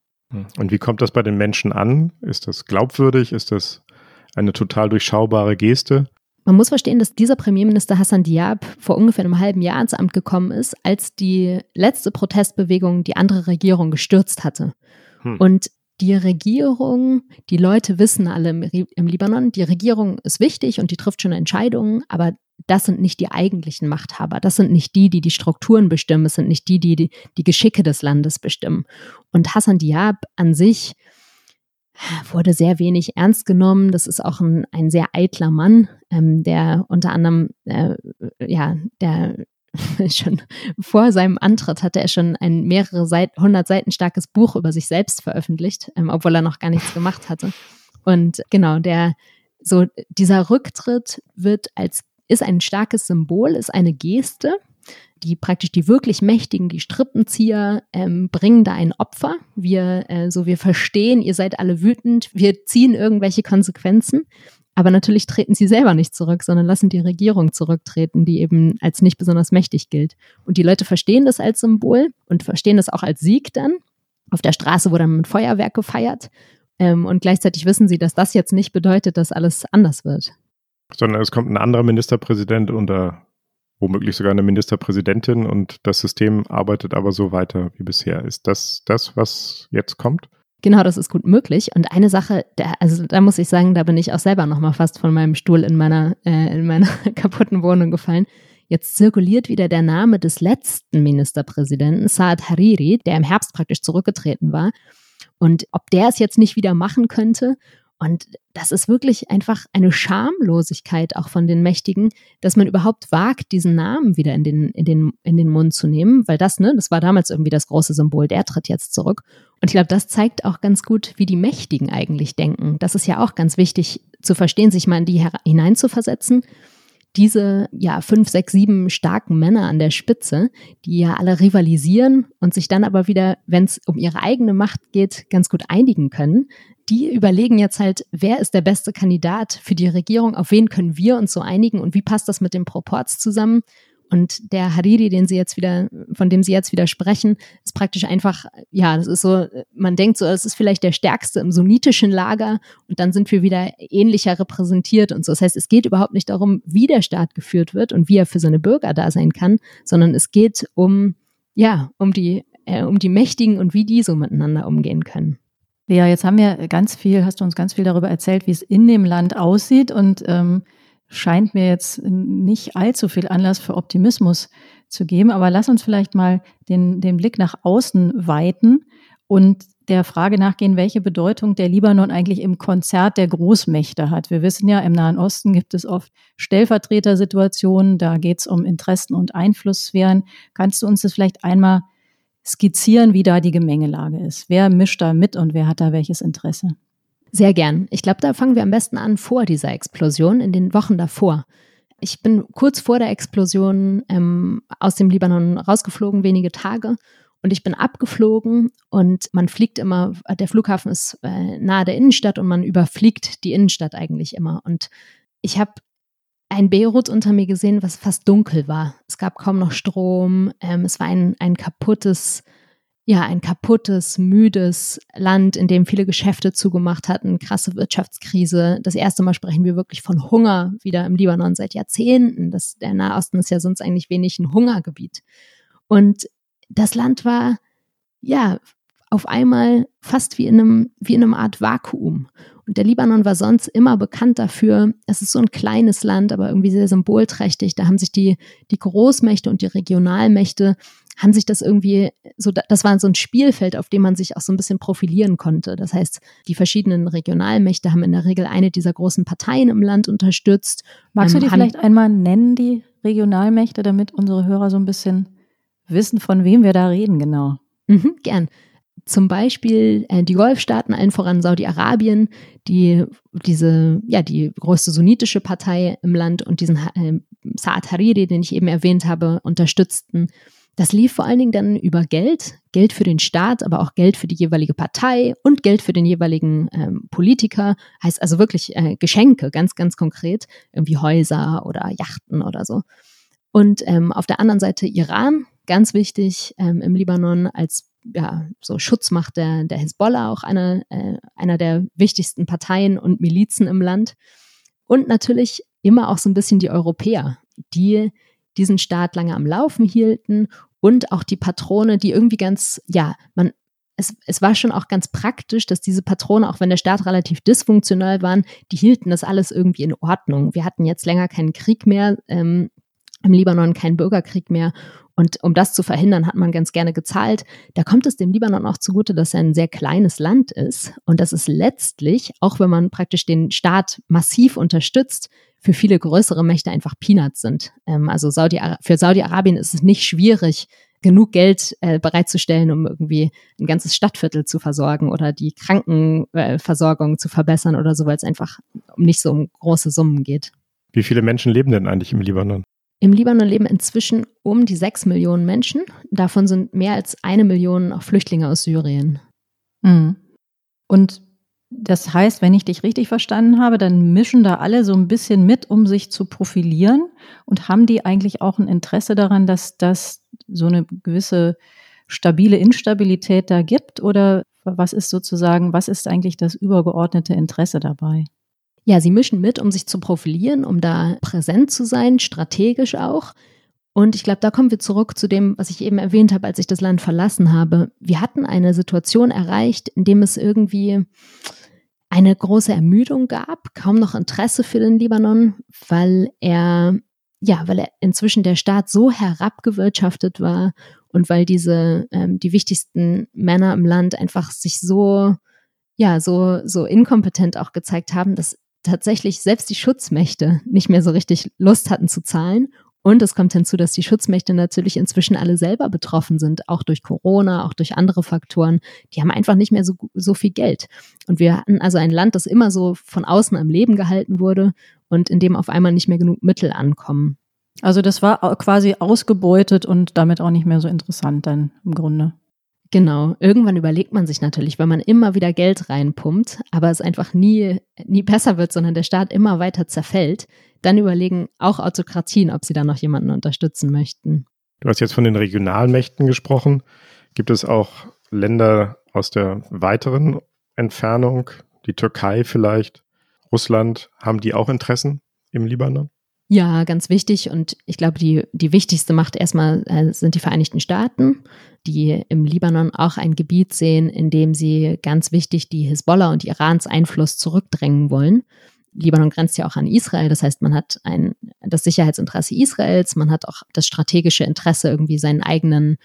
Und wie kommt das bei den Menschen an? Ist das glaubwürdig? Ist das eine total durchschaubare Geste? Man muss verstehen, dass dieser Premierminister Hassan Diab vor ungefähr einem halben Jahr ins Amt gekommen ist, als die letzte Protestbewegung die andere Regierung gestürzt hatte. Hm. Und die Regierung, die Leute wissen alle im, im, Libanon, die Regierung ist wichtig und die trifft schon Entscheidungen, aber das sind nicht die eigentlichen Machthaber. Das sind nicht die, die die Strukturen bestimmen. Es sind nicht die, die die, die Geschicke des Landes bestimmen. Und Hassan Diab an sich wurde sehr wenig ernst genommen. Das ist auch ein, ein sehr eitler Mann, ähm, der unter anderem, äh, ja, der schon vor seinem Antritt hatte er schon ein mehrere Seit 100 Seiten starkes Buch über sich selbst veröffentlicht, ähm, obwohl er noch gar nichts gemacht hatte. Und genau, der so dieser Rücktritt wird als ist ein starkes Symbol, ist eine Geste, die praktisch die wirklich Mächtigen, die Strippenzieher, ähm, bringen da ein Opfer. Wir, äh, so wir verstehen, ihr seid alle wütend, wir ziehen irgendwelche Konsequenzen. Aber natürlich treten sie selber nicht zurück, sondern lassen die Regierung zurücktreten, die eben als nicht besonders mächtig gilt. Und die Leute verstehen das als Symbol und verstehen das auch als Sieg dann. Auf der Straße wurde dann mit Feuerwerk gefeiert. Ähm, und gleichzeitig wissen sie, dass das jetzt nicht bedeutet, dass alles anders wird. Sondern es kommt ein anderer Ministerpräsident oder womöglich sogar eine Ministerpräsidentin und das System arbeitet aber so weiter wie bisher. Ist das das, was jetzt kommt? Genau, das ist gut möglich. Und eine Sache, da, also da muss ich sagen, da bin ich auch selber nochmal fast von meinem Stuhl in meiner, äh, in meiner kaputten Wohnung gefallen. Jetzt zirkuliert wieder der Name des letzten Ministerpräsidenten, Saad Hariri, der im Herbst praktisch zurückgetreten war. Und ob der es jetzt nicht wieder machen könnte und das ist wirklich einfach eine Schamlosigkeit auch von den Mächtigen, dass man überhaupt wagt, diesen Namen wieder in den, in den, in den Mund zu nehmen, weil das, ne, das war damals irgendwie das große Symbol, der tritt jetzt zurück. Und ich glaube, das zeigt auch ganz gut, wie die Mächtigen eigentlich denken. Das ist ja auch ganz wichtig zu verstehen, sich mal in die hineinzuversetzen diese ja fünf, sechs, sieben starken Männer an der Spitze, die ja alle rivalisieren und sich dann aber wieder, wenn es um ihre eigene Macht geht, ganz gut einigen können. Die überlegen jetzt halt, wer ist der beste Kandidat für die Regierung, auf wen können wir uns so einigen und wie passt das mit dem Proports zusammen und der Hariri, den sie jetzt wieder, von dem sie jetzt wieder sprechen, ist praktisch einfach, ja, das ist so, man denkt so, das ist vielleicht der stärkste im sunnitischen Lager und dann sind wir wieder ähnlicher repräsentiert und so. Das heißt, es geht überhaupt nicht darum, wie der Staat geführt wird und wie er für seine Bürger da sein kann, sondern es geht um, ja, um die, äh, um die Mächtigen und wie die so miteinander umgehen können. Lea, jetzt haben wir ganz viel, hast du uns ganz viel darüber erzählt, wie es in dem Land aussieht und ähm, scheint mir jetzt nicht allzu viel Anlass für Optimismus zu geben. Aber lass uns vielleicht mal den, den Blick nach außen weiten und der Frage nachgehen, welche Bedeutung der Libanon eigentlich im Konzert der Großmächte hat. Wir wissen ja, im Nahen Osten gibt es oft Stellvertretersituationen, da geht es um Interessen und Einflusssphären. Kannst du uns das vielleicht einmal skizzieren, wie da die Gemengelage ist? Wer mischt da mit und wer hat da welches Interesse? Sehr gern. Ich glaube, da fangen wir am besten an vor dieser Explosion, in den Wochen davor. Ich bin kurz vor der Explosion ähm, aus dem Libanon rausgeflogen, wenige Tage. Und ich bin abgeflogen und man fliegt immer, der Flughafen ist äh, nahe der Innenstadt und man überfliegt die Innenstadt eigentlich immer. Und ich habe ein Beirut unter mir gesehen, was fast dunkel war. Es gab kaum noch Strom. Ähm, es war ein, ein kaputtes ja, ein kaputtes, müdes Land, in dem viele Geschäfte zugemacht hatten, krasse Wirtschaftskrise. Das erste Mal sprechen wir wirklich von Hunger wieder im Libanon seit Jahrzehnten. Das, der Nahosten ist ja sonst eigentlich wenig ein Hungergebiet. Und das Land war, ja, auf einmal fast wie in einem, wie in einem Art Vakuum. Und der Libanon war sonst immer bekannt dafür, es ist so ein kleines Land, aber irgendwie sehr symbolträchtig. Da haben sich die, die Großmächte und die Regionalmächte haben sich das irgendwie so, das war so ein Spielfeld, auf dem man sich auch so ein bisschen profilieren konnte. Das heißt, die verschiedenen Regionalmächte haben in der Regel eine dieser großen Parteien im Land unterstützt. Magst du ähm, die vielleicht einmal nennen, die Regionalmächte, damit unsere Hörer so ein bisschen wissen, von wem wir da reden, genau. Mhm, gern. Zum Beispiel äh, die Golfstaaten, allen voran Saudi-Arabien, die diese, ja, die größte sunnitische Partei im Land und diesen äh, Saad Hariri, den ich eben erwähnt habe, unterstützten. Das lief vor allen Dingen dann über Geld, Geld für den Staat, aber auch Geld für die jeweilige Partei und Geld für den jeweiligen ähm, Politiker. Heißt also wirklich äh, Geschenke, ganz, ganz konkret, irgendwie Häuser oder Yachten oder so. Und ähm, auf der anderen Seite Iran, ganz wichtig ähm, im Libanon als ja, so Schutzmacht der, der Hisbollah, auch eine, äh, einer der wichtigsten Parteien und Milizen im Land. Und natürlich immer auch so ein bisschen die Europäer, die diesen Staat lange am Laufen hielten und auch die Patrone, die irgendwie ganz, ja, man, es, es war schon auch ganz praktisch, dass diese Patrone, auch wenn der Staat relativ dysfunktional waren, die hielten das alles irgendwie in Ordnung. Wir hatten jetzt länger keinen Krieg mehr, ähm, im Libanon keinen Bürgerkrieg mehr. Und um das zu verhindern, hat man ganz gerne gezahlt. Da kommt es dem Libanon auch zugute, dass er ein sehr kleines Land ist und dass es letztlich, auch wenn man praktisch den Staat massiv unterstützt, für viele größere Mächte einfach Peanuts sind. Ähm, also Saudi für Saudi-Arabien ist es nicht schwierig, genug Geld äh, bereitzustellen, um irgendwie ein ganzes Stadtviertel zu versorgen oder die Krankenversorgung äh, zu verbessern oder so, weil es einfach nicht so um große Summen geht. Wie viele Menschen leben denn eigentlich im Libanon? Im Libanon leben inzwischen um die sechs Millionen Menschen. Davon sind mehr als eine Million auch Flüchtlinge aus Syrien. Mhm. Und das heißt, wenn ich dich richtig verstanden habe, dann mischen da alle so ein bisschen mit, um sich zu profilieren und haben die eigentlich auch ein Interesse daran, dass das so eine gewisse stabile Instabilität da gibt? Oder was ist sozusagen, was ist eigentlich das übergeordnete Interesse dabei? Ja, sie mischen mit, um sich zu profilieren, um da präsent zu sein, strategisch auch. Und ich glaube, da kommen wir zurück zu dem, was ich eben erwähnt habe, als ich das Land verlassen habe. Wir hatten eine Situation erreicht, in dem es irgendwie eine große Ermüdung gab, kaum noch Interesse für den Libanon, weil er, ja, weil er inzwischen der Staat so herabgewirtschaftet war und weil diese, ähm, die wichtigsten Männer im Land einfach sich so, ja, so, so inkompetent auch gezeigt haben, dass tatsächlich selbst die Schutzmächte nicht mehr so richtig Lust hatten zu zahlen. Und es kommt hinzu, dass die Schutzmächte natürlich inzwischen alle selber betroffen sind, auch durch Corona, auch durch andere Faktoren. Die haben einfach nicht mehr so, so viel Geld. Und wir hatten also ein Land, das immer so von außen am Leben gehalten wurde und in dem auf einmal nicht mehr genug Mittel ankommen. Also das war quasi ausgebeutet und damit auch nicht mehr so interessant dann im Grunde. Genau. Irgendwann überlegt man sich natürlich, wenn man immer wieder Geld reinpumpt, aber es einfach nie, nie besser wird, sondern der Staat immer weiter zerfällt, dann überlegen auch Autokratien, ob sie da noch jemanden unterstützen möchten. Du hast jetzt von den Regionalmächten gesprochen. Gibt es auch Länder aus der weiteren Entfernung, die Türkei vielleicht, Russland, haben die auch Interessen im Libanon? Ja, ganz wichtig. Und ich glaube, die, die wichtigste Macht erstmal äh, sind die Vereinigten Staaten, die im Libanon auch ein Gebiet sehen, in dem sie ganz wichtig die Hisbollah und Irans Einfluss zurückdrängen wollen. Libanon grenzt ja auch an Israel, das heißt, man hat ein, das Sicherheitsinteresse Israels, man hat auch das strategische Interesse, irgendwie seinen eigenen,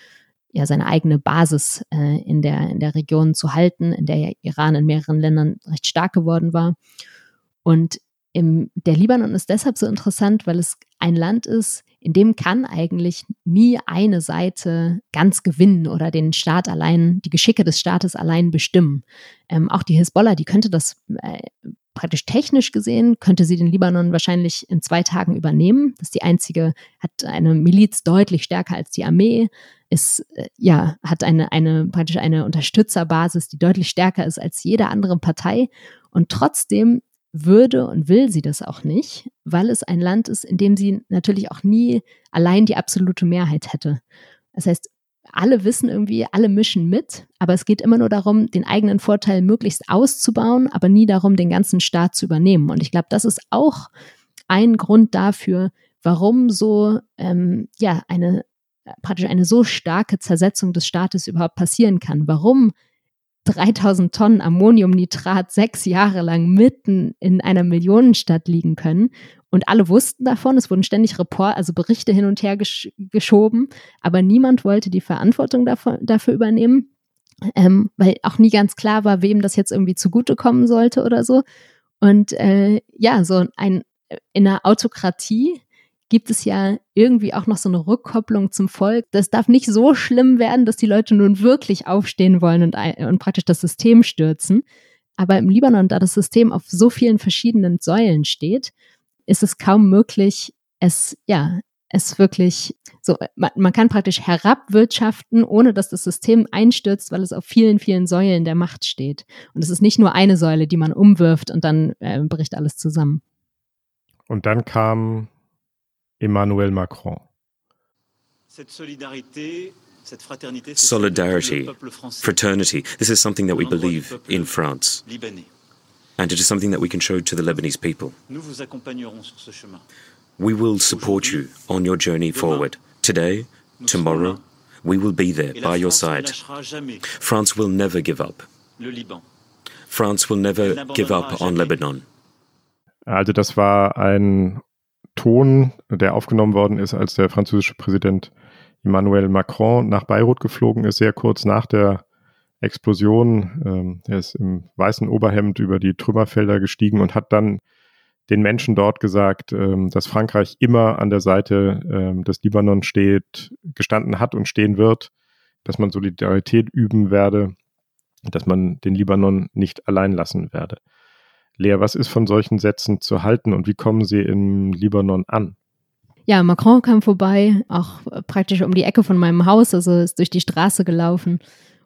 ja, seine eigene Basis äh, in, der, in der Region zu halten, in der ja Iran in mehreren Ländern recht stark geworden war. Und im, der Libanon ist deshalb so interessant, weil es ein Land ist, in dem kann eigentlich nie eine Seite ganz gewinnen oder den Staat allein, die Geschicke des Staates allein bestimmen. Ähm, auch die Hisbollah, die könnte das äh, praktisch technisch gesehen, könnte sie den Libanon wahrscheinlich in zwei Tagen übernehmen. Das ist die einzige, hat eine Miliz deutlich stärker als die Armee, ist, äh, ja, hat eine, eine, praktisch eine Unterstützerbasis, die deutlich stärker ist als jede andere Partei. Und trotzdem würde und will sie das auch nicht, weil es ein Land ist, in dem sie natürlich auch nie allein die absolute Mehrheit hätte. Das heißt, alle wissen irgendwie, alle mischen mit, aber es geht immer nur darum, den eigenen Vorteil möglichst auszubauen, aber nie darum, den ganzen Staat zu übernehmen. Und ich glaube, das ist auch ein Grund dafür, warum so ähm, ja eine praktisch eine so starke Zersetzung des Staates überhaupt passieren kann. Warum 3000 Tonnen Ammoniumnitrat sechs Jahre lang mitten in einer Millionenstadt liegen können. Und alle wussten davon, es wurden ständig Report, also Berichte hin und her gesch geschoben, aber niemand wollte die Verantwortung dafür, dafür übernehmen, ähm, weil auch nie ganz klar war, wem das jetzt irgendwie zugutekommen sollte oder so. Und äh, ja, so ein in einer Autokratie gibt es ja irgendwie auch noch so eine Rückkopplung zum Volk. Das darf nicht so schlimm werden, dass die Leute nun wirklich aufstehen wollen und, und praktisch das System stürzen. Aber im Libanon, da das System auf so vielen verschiedenen Säulen steht, ist es kaum möglich, es, ja, es wirklich so, man, man kann praktisch herabwirtschaften, ohne dass das System einstürzt, weil es auf vielen, vielen Säulen der Macht steht. Und es ist nicht nur eine Säule, die man umwirft und dann äh, bricht alles zusammen. Und dann kam Emmanuel Macron. Solidarity, fraternity, this is something that we believe in France. And it is something that we can show to the Lebanese people. We will support you on your journey forward. Today, tomorrow, we will be there by your side. France will never give up. France will never give up on Lebanon. Also das war ein Ton, der aufgenommen worden ist, als der französische Präsident Emmanuel Macron nach Beirut geflogen ist, sehr kurz nach der Explosion. Ähm, er ist im weißen Oberhemd über die Trümmerfelder gestiegen und hat dann den Menschen dort gesagt, ähm, dass Frankreich immer an der Seite ähm, des Libanon steht, gestanden hat und stehen wird, dass man Solidarität üben werde, dass man den Libanon nicht allein lassen werde. Lea, was ist von solchen Sätzen zu halten und wie kommen sie im Libanon an? Ja, Macron kam vorbei, auch praktisch um die Ecke von meinem Haus, also ist durch die Straße gelaufen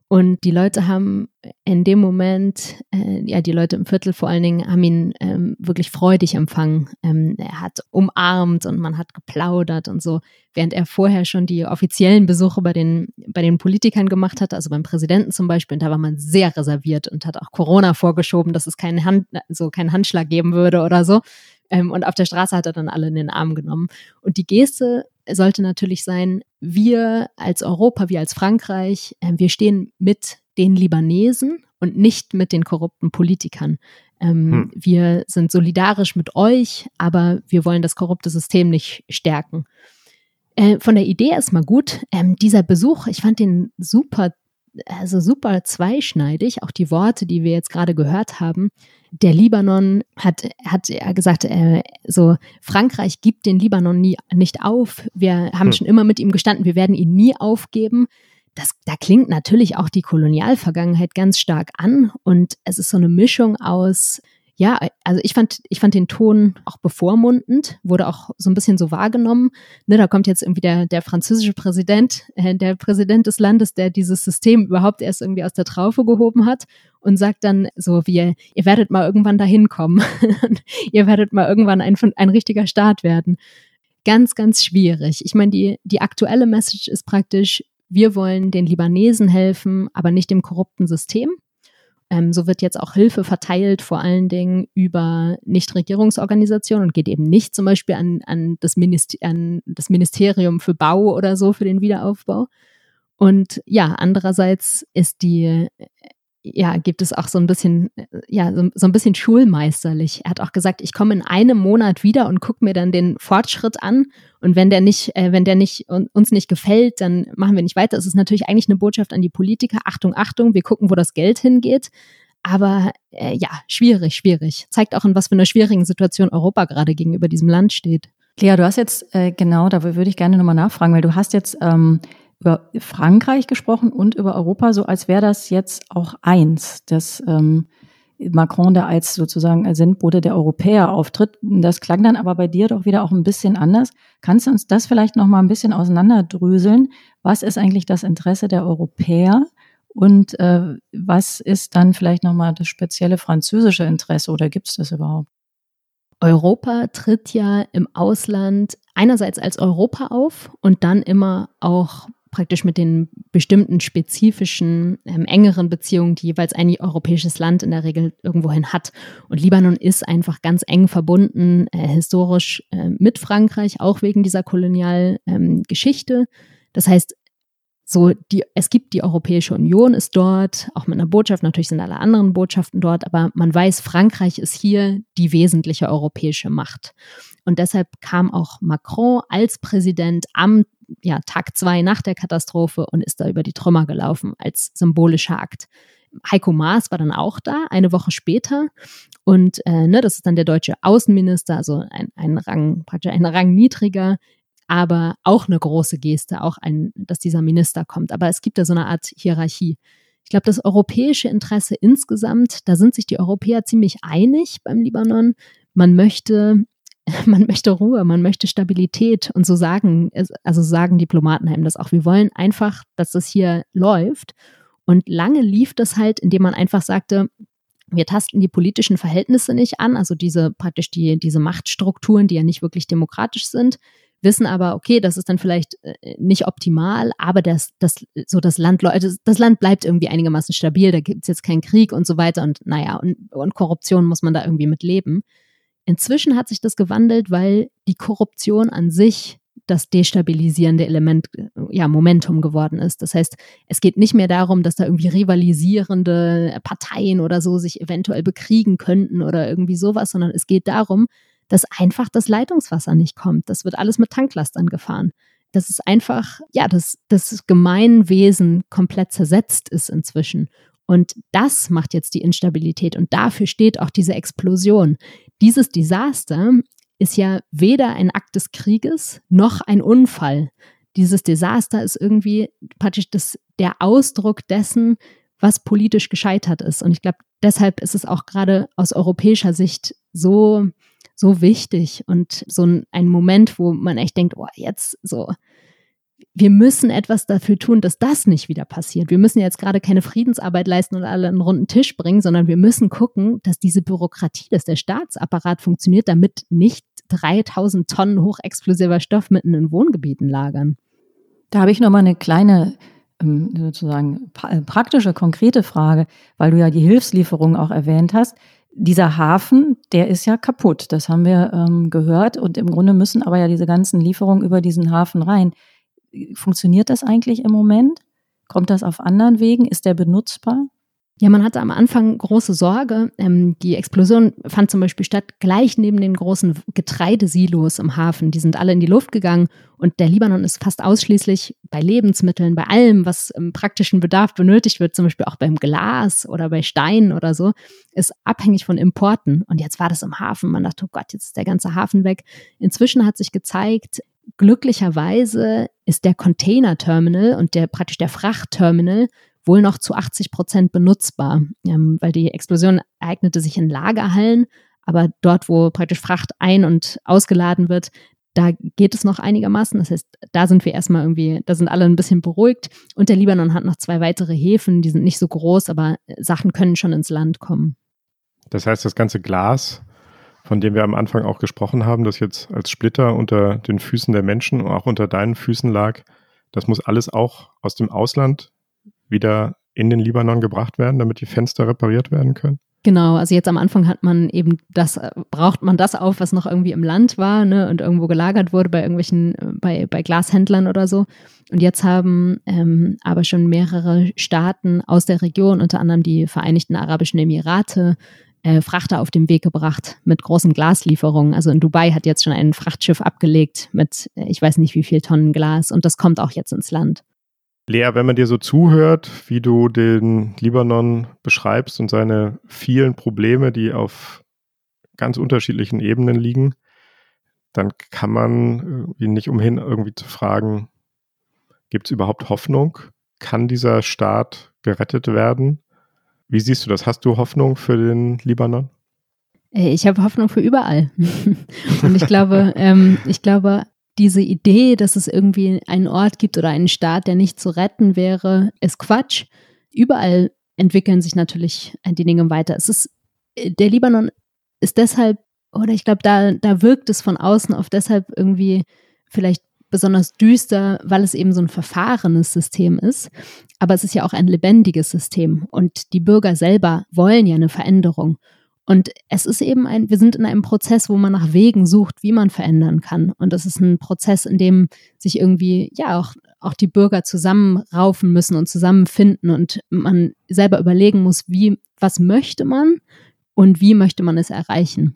und die Leute haben in dem Moment, äh, ja, die Leute im Viertel vor allen Dingen, haben ihn ähm, wirklich freudig empfangen. Ähm, er hat umarmt und man hat geplaudert und so, während er vorher schon die offiziellen Besuche bei den, bei den Politikern gemacht hat, also beim Präsidenten zum Beispiel, und da war man sehr reserviert und hat auch Corona vorgeschoben, dass es keinen, Hand, so keinen Handschlag geben würde oder so. Ähm, und auf der Straße hat er dann alle in den Arm genommen. Und die Geste sollte natürlich sein, wir als Europa, wir als Frankreich, äh, wir stehen mit den Libanesen und nicht mit den korrupten Politikern. Ähm, hm. Wir sind solidarisch mit euch, aber wir wollen das korrupte System nicht stärken. Äh, von der Idee erstmal gut. Ähm, dieser Besuch, ich fand den super also super zweischneidig, auch die Worte, die wir jetzt gerade gehört haben. Der Libanon hat, hat er gesagt, äh, so Frankreich gibt den Libanon nie, nicht auf. Wir haben hm. schon immer mit ihm gestanden, wir werden ihn nie aufgeben. Das, da klingt natürlich auch die Kolonialvergangenheit ganz stark an und es ist so eine Mischung aus ja, also ich fand, ich fand den Ton auch bevormundend, wurde auch so ein bisschen so wahrgenommen. Ne, da kommt jetzt irgendwie der, der französische Präsident, äh, der Präsident des Landes, der dieses System überhaupt erst irgendwie aus der Traufe gehoben hat und sagt dann so, wie, ihr werdet mal irgendwann dahin kommen. ihr werdet mal irgendwann ein, ein richtiger Staat werden. Ganz, ganz schwierig. Ich meine, die, die aktuelle Message ist praktisch, wir wollen den Libanesen helfen, aber nicht dem korrupten System. Ähm, so wird jetzt auch Hilfe verteilt, vor allen Dingen über Nichtregierungsorganisationen und geht eben nicht zum Beispiel an, an, das an das Ministerium für Bau oder so für den Wiederaufbau. Und ja, andererseits ist die ja, gibt es auch so ein bisschen, ja, so, so, ein bisschen schulmeisterlich. Er hat auch gesagt, ich komme in einem Monat wieder und gucke mir dann den Fortschritt an. Und wenn der nicht, äh, wenn der nicht uns nicht gefällt, dann machen wir nicht weiter. Es ist natürlich eigentlich eine Botschaft an die Politiker. Achtung, Achtung, wir gucken, wo das Geld hingeht. Aber äh, ja, schwierig, schwierig. Zeigt auch, in was für einer schwierigen Situation Europa gerade gegenüber diesem Land steht. Lea, du hast jetzt, äh, genau, da würde ich gerne nochmal nachfragen, weil du hast jetzt ähm, über Frankreich gesprochen und über Europa, so als wäre das jetzt auch eins, dass ähm, Macron da als sozusagen Sendbote der Europäer auftritt. Das klang dann aber bei dir doch wieder auch ein bisschen anders. Kannst du uns das vielleicht noch mal ein bisschen auseinanderdröseln? Was ist eigentlich das Interesse der Europäer und äh, was ist dann vielleicht noch mal das spezielle französische Interesse oder gibt es das überhaupt? Europa tritt ja im Ausland einerseits als Europa auf und dann immer auch praktisch mit den bestimmten spezifischen, ähm, engeren Beziehungen, die jeweils ein europäisches Land in der Regel irgendwohin hat. Und Libanon ist einfach ganz eng verbunden, äh, historisch äh, mit Frankreich, auch wegen dieser Kolonialgeschichte. Ähm, das heißt, so die, es gibt die Europäische Union, ist dort, auch mit einer Botschaft, natürlich sind alle anderen Botschaften dort, aber man weiß, Frankreich ist hier die wesentliche europäische Macht. Und deshalb kam auch Macron als Präsident am ja, Tag zwei nach der Katastrophe und ist da über die Trümmer gelaufen als symbolischer Akt. Heiko Maas war dann auch da, eine Woche später. Und äh, ne, das ist dann der deutsche Außenminister, also ein, ein Rang, praktisch ein Rang niedriger, aber auch eine große Geste, auch ein, dass dieser Minister kommt. Aber es gibt da so eine Art Hierarchie. Ich glaube, das europäische Interesse insgesamt, da sind sich die Europäer ziemlich einig beim Libanon. Man möchte man möchte Ruhe, man möchte Stabilität und so sagen, also sagen Diplomaten einem das auch. Wir wollen einfach, dass das hier läuft. Und lange lief das halt, indem man einfach sagte, wir tasten die politischen Verhältnisse nicht an, also diese praktisch die, diese Machtstrukturen, die ja nicht wirklich demokratisch sind, wissen aber, okay, das ist dann vielleicht äh, nicht optimal, aber das, das, so das Land, das Land bleibt irgendwie einigermaßen stabil, da gibt es jetzt keinen Krieg und so weiter und naja, und, und Korruption muss man da irgendwie mit leben. Inzwischen hat sich das gewandelt, weil die Korruption an sich das destabilisierende Element, ja, Momentum geworden ist. Das heißt, es geht nicht mehr darum, dass da irgendwie rivalisierende Parteien oder so sich eventuell bekriegen könnten oder irgendwie sowas, sondern es geht darum, dass einfach das Leitungswasser nicht kommt. Das wird alles mit Tanklastern gefahren. Das ist einfach, ja, dass das Gemeinwesen komplett zersetzt ist inzwischen. Und das macht jetzt die Instabilität und dafür steht auch diese Explosion. Dieses Desaster ist ja weder ein Akt des Krieges noch ein Unfall. Dieses Desaster ist irgendwie praktisch das, der Ausdruck dessen, was politisch gescheitert ist. Und ich glaube, deshalb ist es auch gerade aus europäischer Sicht so, so wichtig und so ein, ein Moment, wo man echt denkt, oh, jetzt so, wir müssen etwas dafür tun, dass das nicht wieder passiert. Wir müssen jetzt gerade keine Friedensarbeit leisten und alle einen runden Tisch bringen, sondern wir müssen gucken, dass diese Bürokratie, dass der Staatsapparat funktioniert, damit nicht 3000 Tonnen hochexplosiver Stoff mitten in Wohngebieten lagern. Da habe ich noch mal eine kleine ähm, sozusagen äh, praktische, konkrete Frage, weil du ja die Hilfslieferung auch erwähnt hast. Dieser Hafen, der ist ja kaputt, das haben wir ähm, gehört. Und im Grunde müssen aber ja diese ganzen Lieferungen über diesen Hafen rein. Funktioniert das eigentlich im Moment? Kommt das auf anderen Wegen? Ist der benutzbar? Ja, man hatte am Anfang große Sorge. Ähm, die Explosion fand zum Beispiel statt gleich neben den großen Getreidesilos im Hafen. Die sind alle in die Luft gegangen und der Libanon ist fast ausschließlich bei Lebensmitteln, bei allem, was im praktischen Bedarf benötigt wird, zum Beispiel auch beim Glas oder bei Steinen oder so, ist abhängig von Importen. Und jetzt war das im Hafen. Man dachte, oh Gott, jetzt ist der ganze Hafen weg. Inzwischen hat sich gezeigt, glücklicherweise ist der Container-Terminal und der praktisch der Frachtterminal wohl noch zu 80 Prozent benutzbar, ähm, weil die Explosion ereignete sich in Lagerhallen, aber dort, wo praktisch Fracht ein- und ausgeladen wird, da geht es noch einigermaßen. Das heißt, da sind wir erstmal irgendwie, da sind alle ein bisschen beruhigt. Und der Libanon hat noch zwei weitere Häfen, die sind nicht so groß, aber Sachen können schon ins Land kommen. Das heißt, das ganze Glas, von dem wir am Anfang auch gesprochen haben, das jetzt als Splitter unter den Füßen der Menschen und auch unter deinen Füßen lag, das muss alles auch aus dem Ausland wieder in den Libanon gebracht werden, damit die Fenster repariert werden können? Genau, also jetzt am Anfang hat man eben das, braucht man das auf, was noch irgendwie im Land war ne, und irgendwo gelagert wurde bei irgendwelchen, bei, bei Glashändlern oder so. Und jetzt haben ähm, aber schon mehrere Staaten aus der Region, unter anderem die Vereinigten Arabischen Emirate, äh, Frachter auf den Weg gebracht mit großen Glaslieferungen. Also in Dubai hat jetzt schon ein Frachtschiff abgelegt mit, äh, ich weiß nicht wie viel Tonnen Glas und das kommt auch jetzt ins Land. Lea, wenn man dir so zuhört, wie du den Libanon beschreibst und seine vielen Probleme, die auf ganz unterschiedlichen Ebenen liegen, dann kann man irgendwie nicht umhin, irgendwie zu fragen, gibt es überhaupt Hoffnung? Kann dieser Staat gerettet werden? Wie siehst du das? Hast du Hoffnung für den Libanon? Äh, ich habe Hoffnung für überall. und ich glaube, ähm, ich glaube, diese Idee, dass es irgendwie einen Ort gibt oder einen Staat, der nicht zu retten wäre, ist Quatsch. Überall entwickeln sich natürlich die Dinge weiter. Es ist, der Libanon ist deshalb, oder ich glaube, da, da wirkt es von außen auf deshalb irgendwie vielleicht besonders düster, weil es eben so ein verfahrenes System ist. Aber es ist ja auch ein lebendiges System und die Bürger selber wollen ja eine Veränderung. Und es ist eben ein, wir sind in einem Prozess, wo man nach Wegen sucht, wie man verändern kann. Und das ist ein Prozess, in dem sich irgendwie, ja, auch, auch die Bürger zusammenraufen müssen und zusammenfinden und man selber überlegen muss, wie, was möchte man und wie möchte man es erreichen.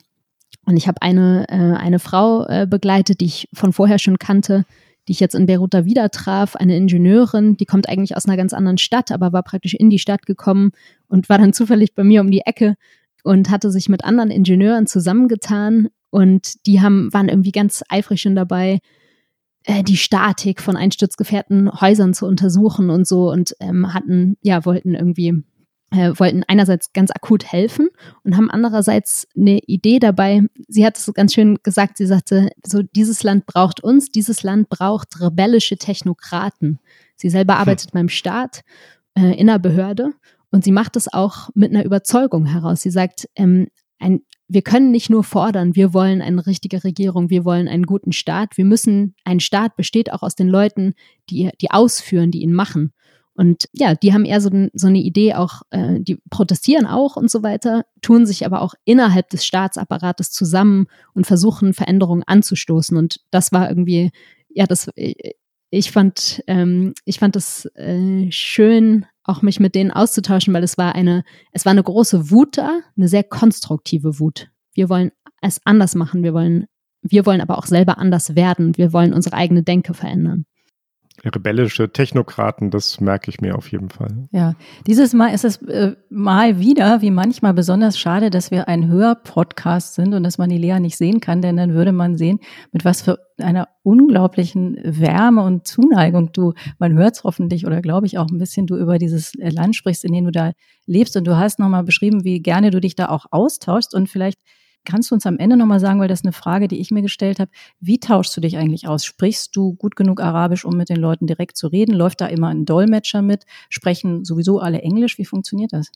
Und ich habe eine, äh, eine Frau äh, begleitet, die ich von vorher schon kannte, die ich jetzt in Beirut da wieder traf, eine Ingenieurin, die kommt eigentlich aus einer ganz anderen Stadt, aber war praktisch in die Stadt gekommen und war dann zufällig bei mir um die Ecke und hatte sich mit anderen Ingenieuren zusammengetan und die haben, waren irgendwie ganz eifrig schon dabei, äh, die Statik von einsturzgefährten Häusern zu untersuchen und so und ähm, hatten, ja, wollten irgendwie äh, wollten einerseits ganz akut helfen und haben andererseits eine Idee dabei. Sie hat es ganz schön gesagt, sie sagte, so dieses Land braucht uns, dieses Land braucht rebellische Technokraten. Sie selber hm. arbeitet hm. beim Staat äh, in der Behörde und sie macht es auch mit einer Überzeugung heraus. Sie sagt, ähm, ein, wir können nicht nur fordern, wir wollen eine richtige Regierung, wir wollen einen guten Staat. Wir müssen, ein Staat besteht auch aus den Leuten, die, die ausführen, die ihn machen. Und ja, die haben eher so, so eine Idee auch, äh, die protestieren auch und so weiter, tun sich aber auch innerhalb des Staatsapparates zusammen und versuchen Veränderungen anzustoßen. Und das war irgendwie, ja, das, äh, ich fand, ähm, ich fand es äh, schön, auch mich mit denen auszutauschen, weil es war eine, es war eine große Wut da, eine sehr konstruktive Wut. Wir wollen es anders machen, wir wollen, wir wollen aber auch selber anders werden, wir wollen unsere eigene Denke verändern rebellische Technokraten, das merke ich mir auf jeden Fall. Ja, dieses Mal ist es äh, mal wieder, wie manchmal besonders schade, dass wir ein Hörpodcast sind und dass man die Lea nicht sehen kann, denn dann würde man sehen, mit was für einer unglaublichen Wärme und Zuneigung du, man hört es hoffentlich oder glaube ich auch ein bisschen, du über dieses Land sprichst, in dem du da lebst und du hast nochmal beschrieben, wie gerne du dich da auch austauschst und vielleicht Kannst du uns am Ende nochmal sagen, weil das ist eine Frage, die ich mir gestellt habe, wie tauschst du dich eigentlich aus? Sprichst du gut genug Arabisch, um mit den Leuten direkt zu reden? Läuft da immer ein Dolmetscher mit? Sprechen sowieso alle Englisch? Wie funktioniert das?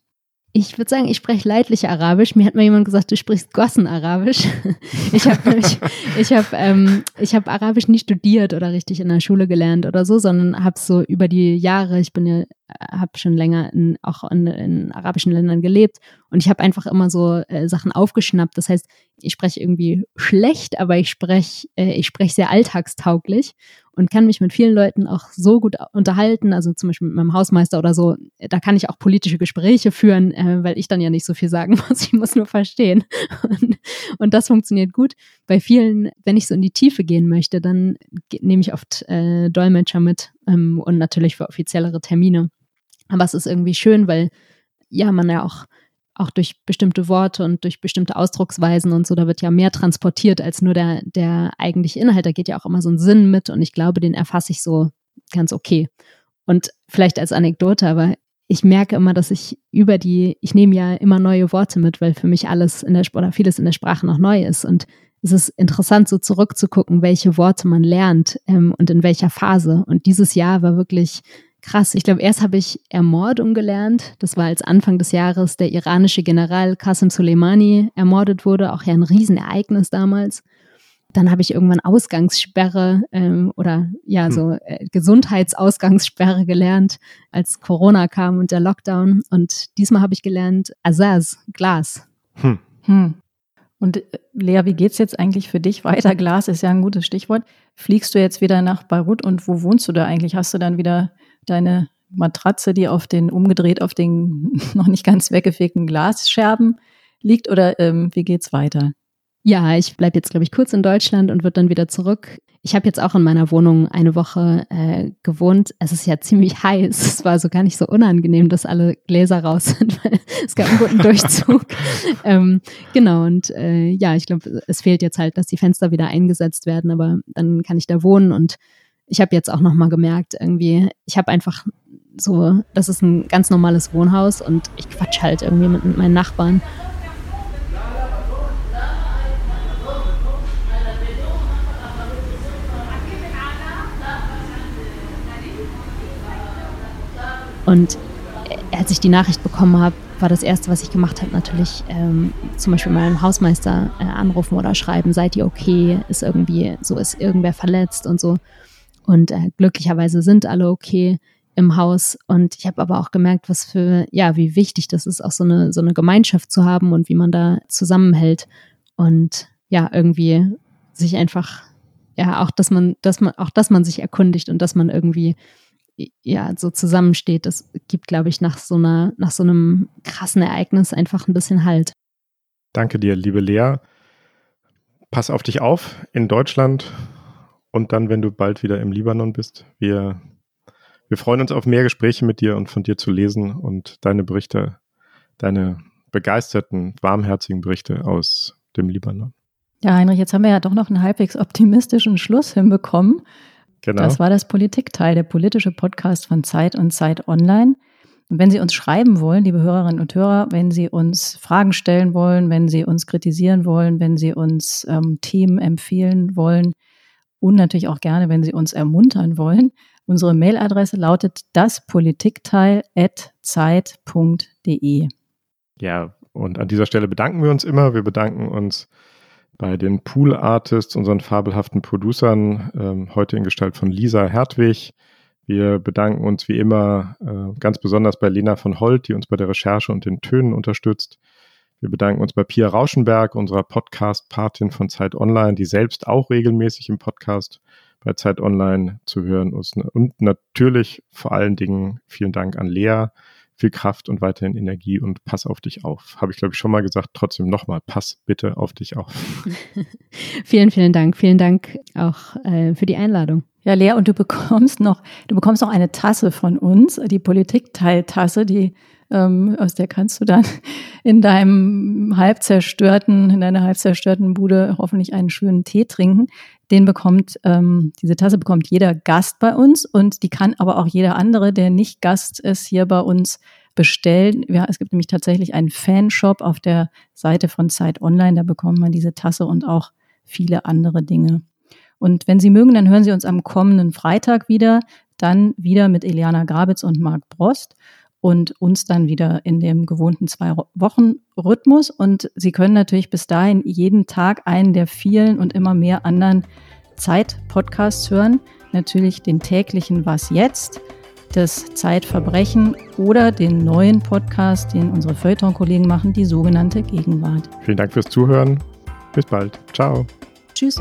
Ich würde sagen, ich spreche leidlich Arabisch. Mir hat mal jemand gesagt, du sprichst Gossen-Arabisch. ich habe ich, ich hab, ähm, ich hab Arabisch nie studiert oder richtig in der Schule gelernt oder so, sondern habe so über die Jahre, ich bin ja, habe schon länger in, auch in, in arabischen Ländern gelebt und ich habe einfach immer so äh, Sachen aufgeschnappt. Das heißt, ich spreche irgendwie schlecht, aber ich spreche äh, ich spreche sehr alltagstauglich und kann mich mit vielen Leuten auch so gut unterhalten, also zum Beispiel mit meinem Hausmeister oder so. Da kann ich auch politische Gespräche führen, äh, weil ich dann ja nicht so viel sagen muss, ich muss nur verstehen. Und, und das funktioniert gut. Bei vielen, wenn ich so in die Tiefe gehen möchte, dann nehme ich oft äh, Dolmetscher mit ähm, und natürlich für offiziellere Termine. Aber es ist irgendwie schön, weil ja man ja auch auch durch bestimmte Worte und durch bestimmte Ausdrucksweisen und so, da wird ja mehr transportiert als nur der, der eigentliche Inhalt. Da geht ja auch immer so ein Sinn mit und ich glaube, den erfasse ich so ganz okay. Und vielleicht als Anekdote, aber ich merke immer, dass ich über die, ich nehme ja immer neue Worte mit, weil für mich alles in der oder vieles in der Sprache noch neu ist. Und es ist interessant, so zurückzugucken, welche Worte man lernt ähm, und in welcher Phase. Und dieses Jahr war wirklich krass. Ich glaube, erst habe ich Ermordung gelernt. Das war als Anfang des Jahres der iranische General Qasem Soleimani ermordet wurde. Auch ja ein Riesenereignis damals. Dann habe ich irgendwann Ausgangssperre ähm, oder ja, hm. so äh, Gesundheitsausgangssperre gelernt, als Corona kam und der Lockdown. Und diesmal habe ich gelernt Azaz, Glas. Hm. Hm. Und äh, Lea, wie geht's jetzt eigentlich für dich weiter? Glas ist ja ein gutes Stichwort. Fliegst du jetzt wieder nach Beirut und wo wohnst du da eigentlich? Hast du dann wieder deine Matratze, die auf den umgedreht auf den noch nicht ganz weggefegten Glasscherben liegt oder ähm, wie geht's weiter? Ja, ich bleibe jetzt, glaube ich, kurz in Deutschland und wird dann wieder zurück. Ich habe jetzt auch in meiner Wohnung eine Woche äh, gewohnt. Es ist ja ziemlich heiß. Es war so gar nicht so unangenehm, dass alle Gläser raus sind, weil es gab einen guten Durchzug. ähm, genau, und äh, ja, ich glaube, es fehlt jetzt halt, dass die Fenster wieder eingesetzt werden, aber dann kann ich da wohnen und ich habe jetzt auch nochmal gemerkt, irgendwie, ich habe einfach so, das ist ein ganz normales Wohnhaus und ich quatsch halt irgendwie mit, mit meinen Nachbarn. Und als ich die Nachricht bekommen habe, war das Erste, was ich gemacht habe, natürlich ähm, zum Beispiel meinem Hausmeister äh, anrufen oder schreiben, seid ihr okay, ist irgendwie, so ist irgendwer verletzt und so. Und äh, glücklicherweise sind alle okay im Haus. Und ich habe aber auch gemerkt, was für, ja, wie wichtig das ist, auch so eine, so eine Gemeinschaft zu haben und wie man da zusammenhält. Und ja, irgendwie sich einfach, ja, auch, dass man, dass man, auch, dass man sich erkundigt und dass man irgendwie ja, so zusammensteht, das gibt, glaube ich, nach so einer, nach so einem krassen Ereignis einfach ein bisschen Halt. Danke dir, liebe Lea. Pass auf dich auf in Deutschland und dann, wenn du bald wieder im Libanon bist. Wir, wir freuen uns auf mehr Gespräche mit dir und von dir zu lesen und deine Berichte, deine begeisterten, warmherzigen Berichte aus dem Libanon. Ja, Heinrich, jetzt haben wir ja doch noch einen halbwegs optimistischen Schluss hinbekommen. Genau. Das war das Politikteil, der politische Podcast von Zeit und Zeit Online. Und wenn Sie uns schreiben wollen, liebe Hörerinnen und Hörer, wenn Sie uns Fragen stellen wollen, wenn Sie uns kritisieren wollen, wenn Sie uns ähm, Themen empfehlen wollen und natürlich auch gerne, wenn Sie uns ermuntern wollen, unsere Mailadresse lautet daspolitikteil.zeit.de. Ja, und an dieser Stelle bedanken wir uns immer. Wir bedanken uns bei den Pool Artists, unseren fabelhaften Producern, ähm, heute in Gestalt von Lisa Hertwig. Wir bedanken uns wie immer äh, ganz besonders bei Lena von Holt, die uns bei der Recherche und den Tönen unterstützt. Wir bedanken uns bei Pia Rauschenberg, unserer Podcast-Patin von Zeit Online, die selbst auch regelmäßig im Podcast bei Zeit Online zu hören ist. Und natürlich vor allen Dingen vielen Dank an Lea, viel Kraft und weiterhin Energie und pass auf dich auf. Habe ich, glaube ich, schon mal gesagt. Trotzdem nochmal, pass bitte auf dich auf. vielen, vielen Dank. Vielen Dank auch äh, für die Einladung. Ja, Lea, und du bekommst noch, du bekommst noch eine Tasse von uns, die Politikteiltasse, die ähm, aus der kannst du dann in deinem halb zerstörten, in deiner halb zerstörten Bude hoffentlich einen schönen Tee trinken. Den bekommt, ähm, diese Tasse bekommt jeder Gast bei uns und die kann aber auch jeder andere, der nicht Gast ist, hier bei uns bestellen. Ja, es gibt nämlich tatsächlich einen Fanshop auf der Seite von Zeit Online, da bekommt man diese Tasse und auch viele andere Dinge. Und wenn Sie mögen, dann hören Sie uns am kommenden Freitag wieder, dann wieder mit Eliana Grabitz und Marc Brost und uns dann wieder in dem gewohnten zwei Wochen Rhythmus. Und Sie können natürlich bis dahin jeden Tag einen der vielen und immer mehr anderen Zeit-Podcasts hören. Natürlich den täglichen Was jetzt, das Zeitverbrechen oder den neuen Podcast, den unsere Feuilleton-Kollegen machen, die sogenannte Gegenwart. Vielen Dank fürs Zuhören. Bis bald. Ciao. Tschüss.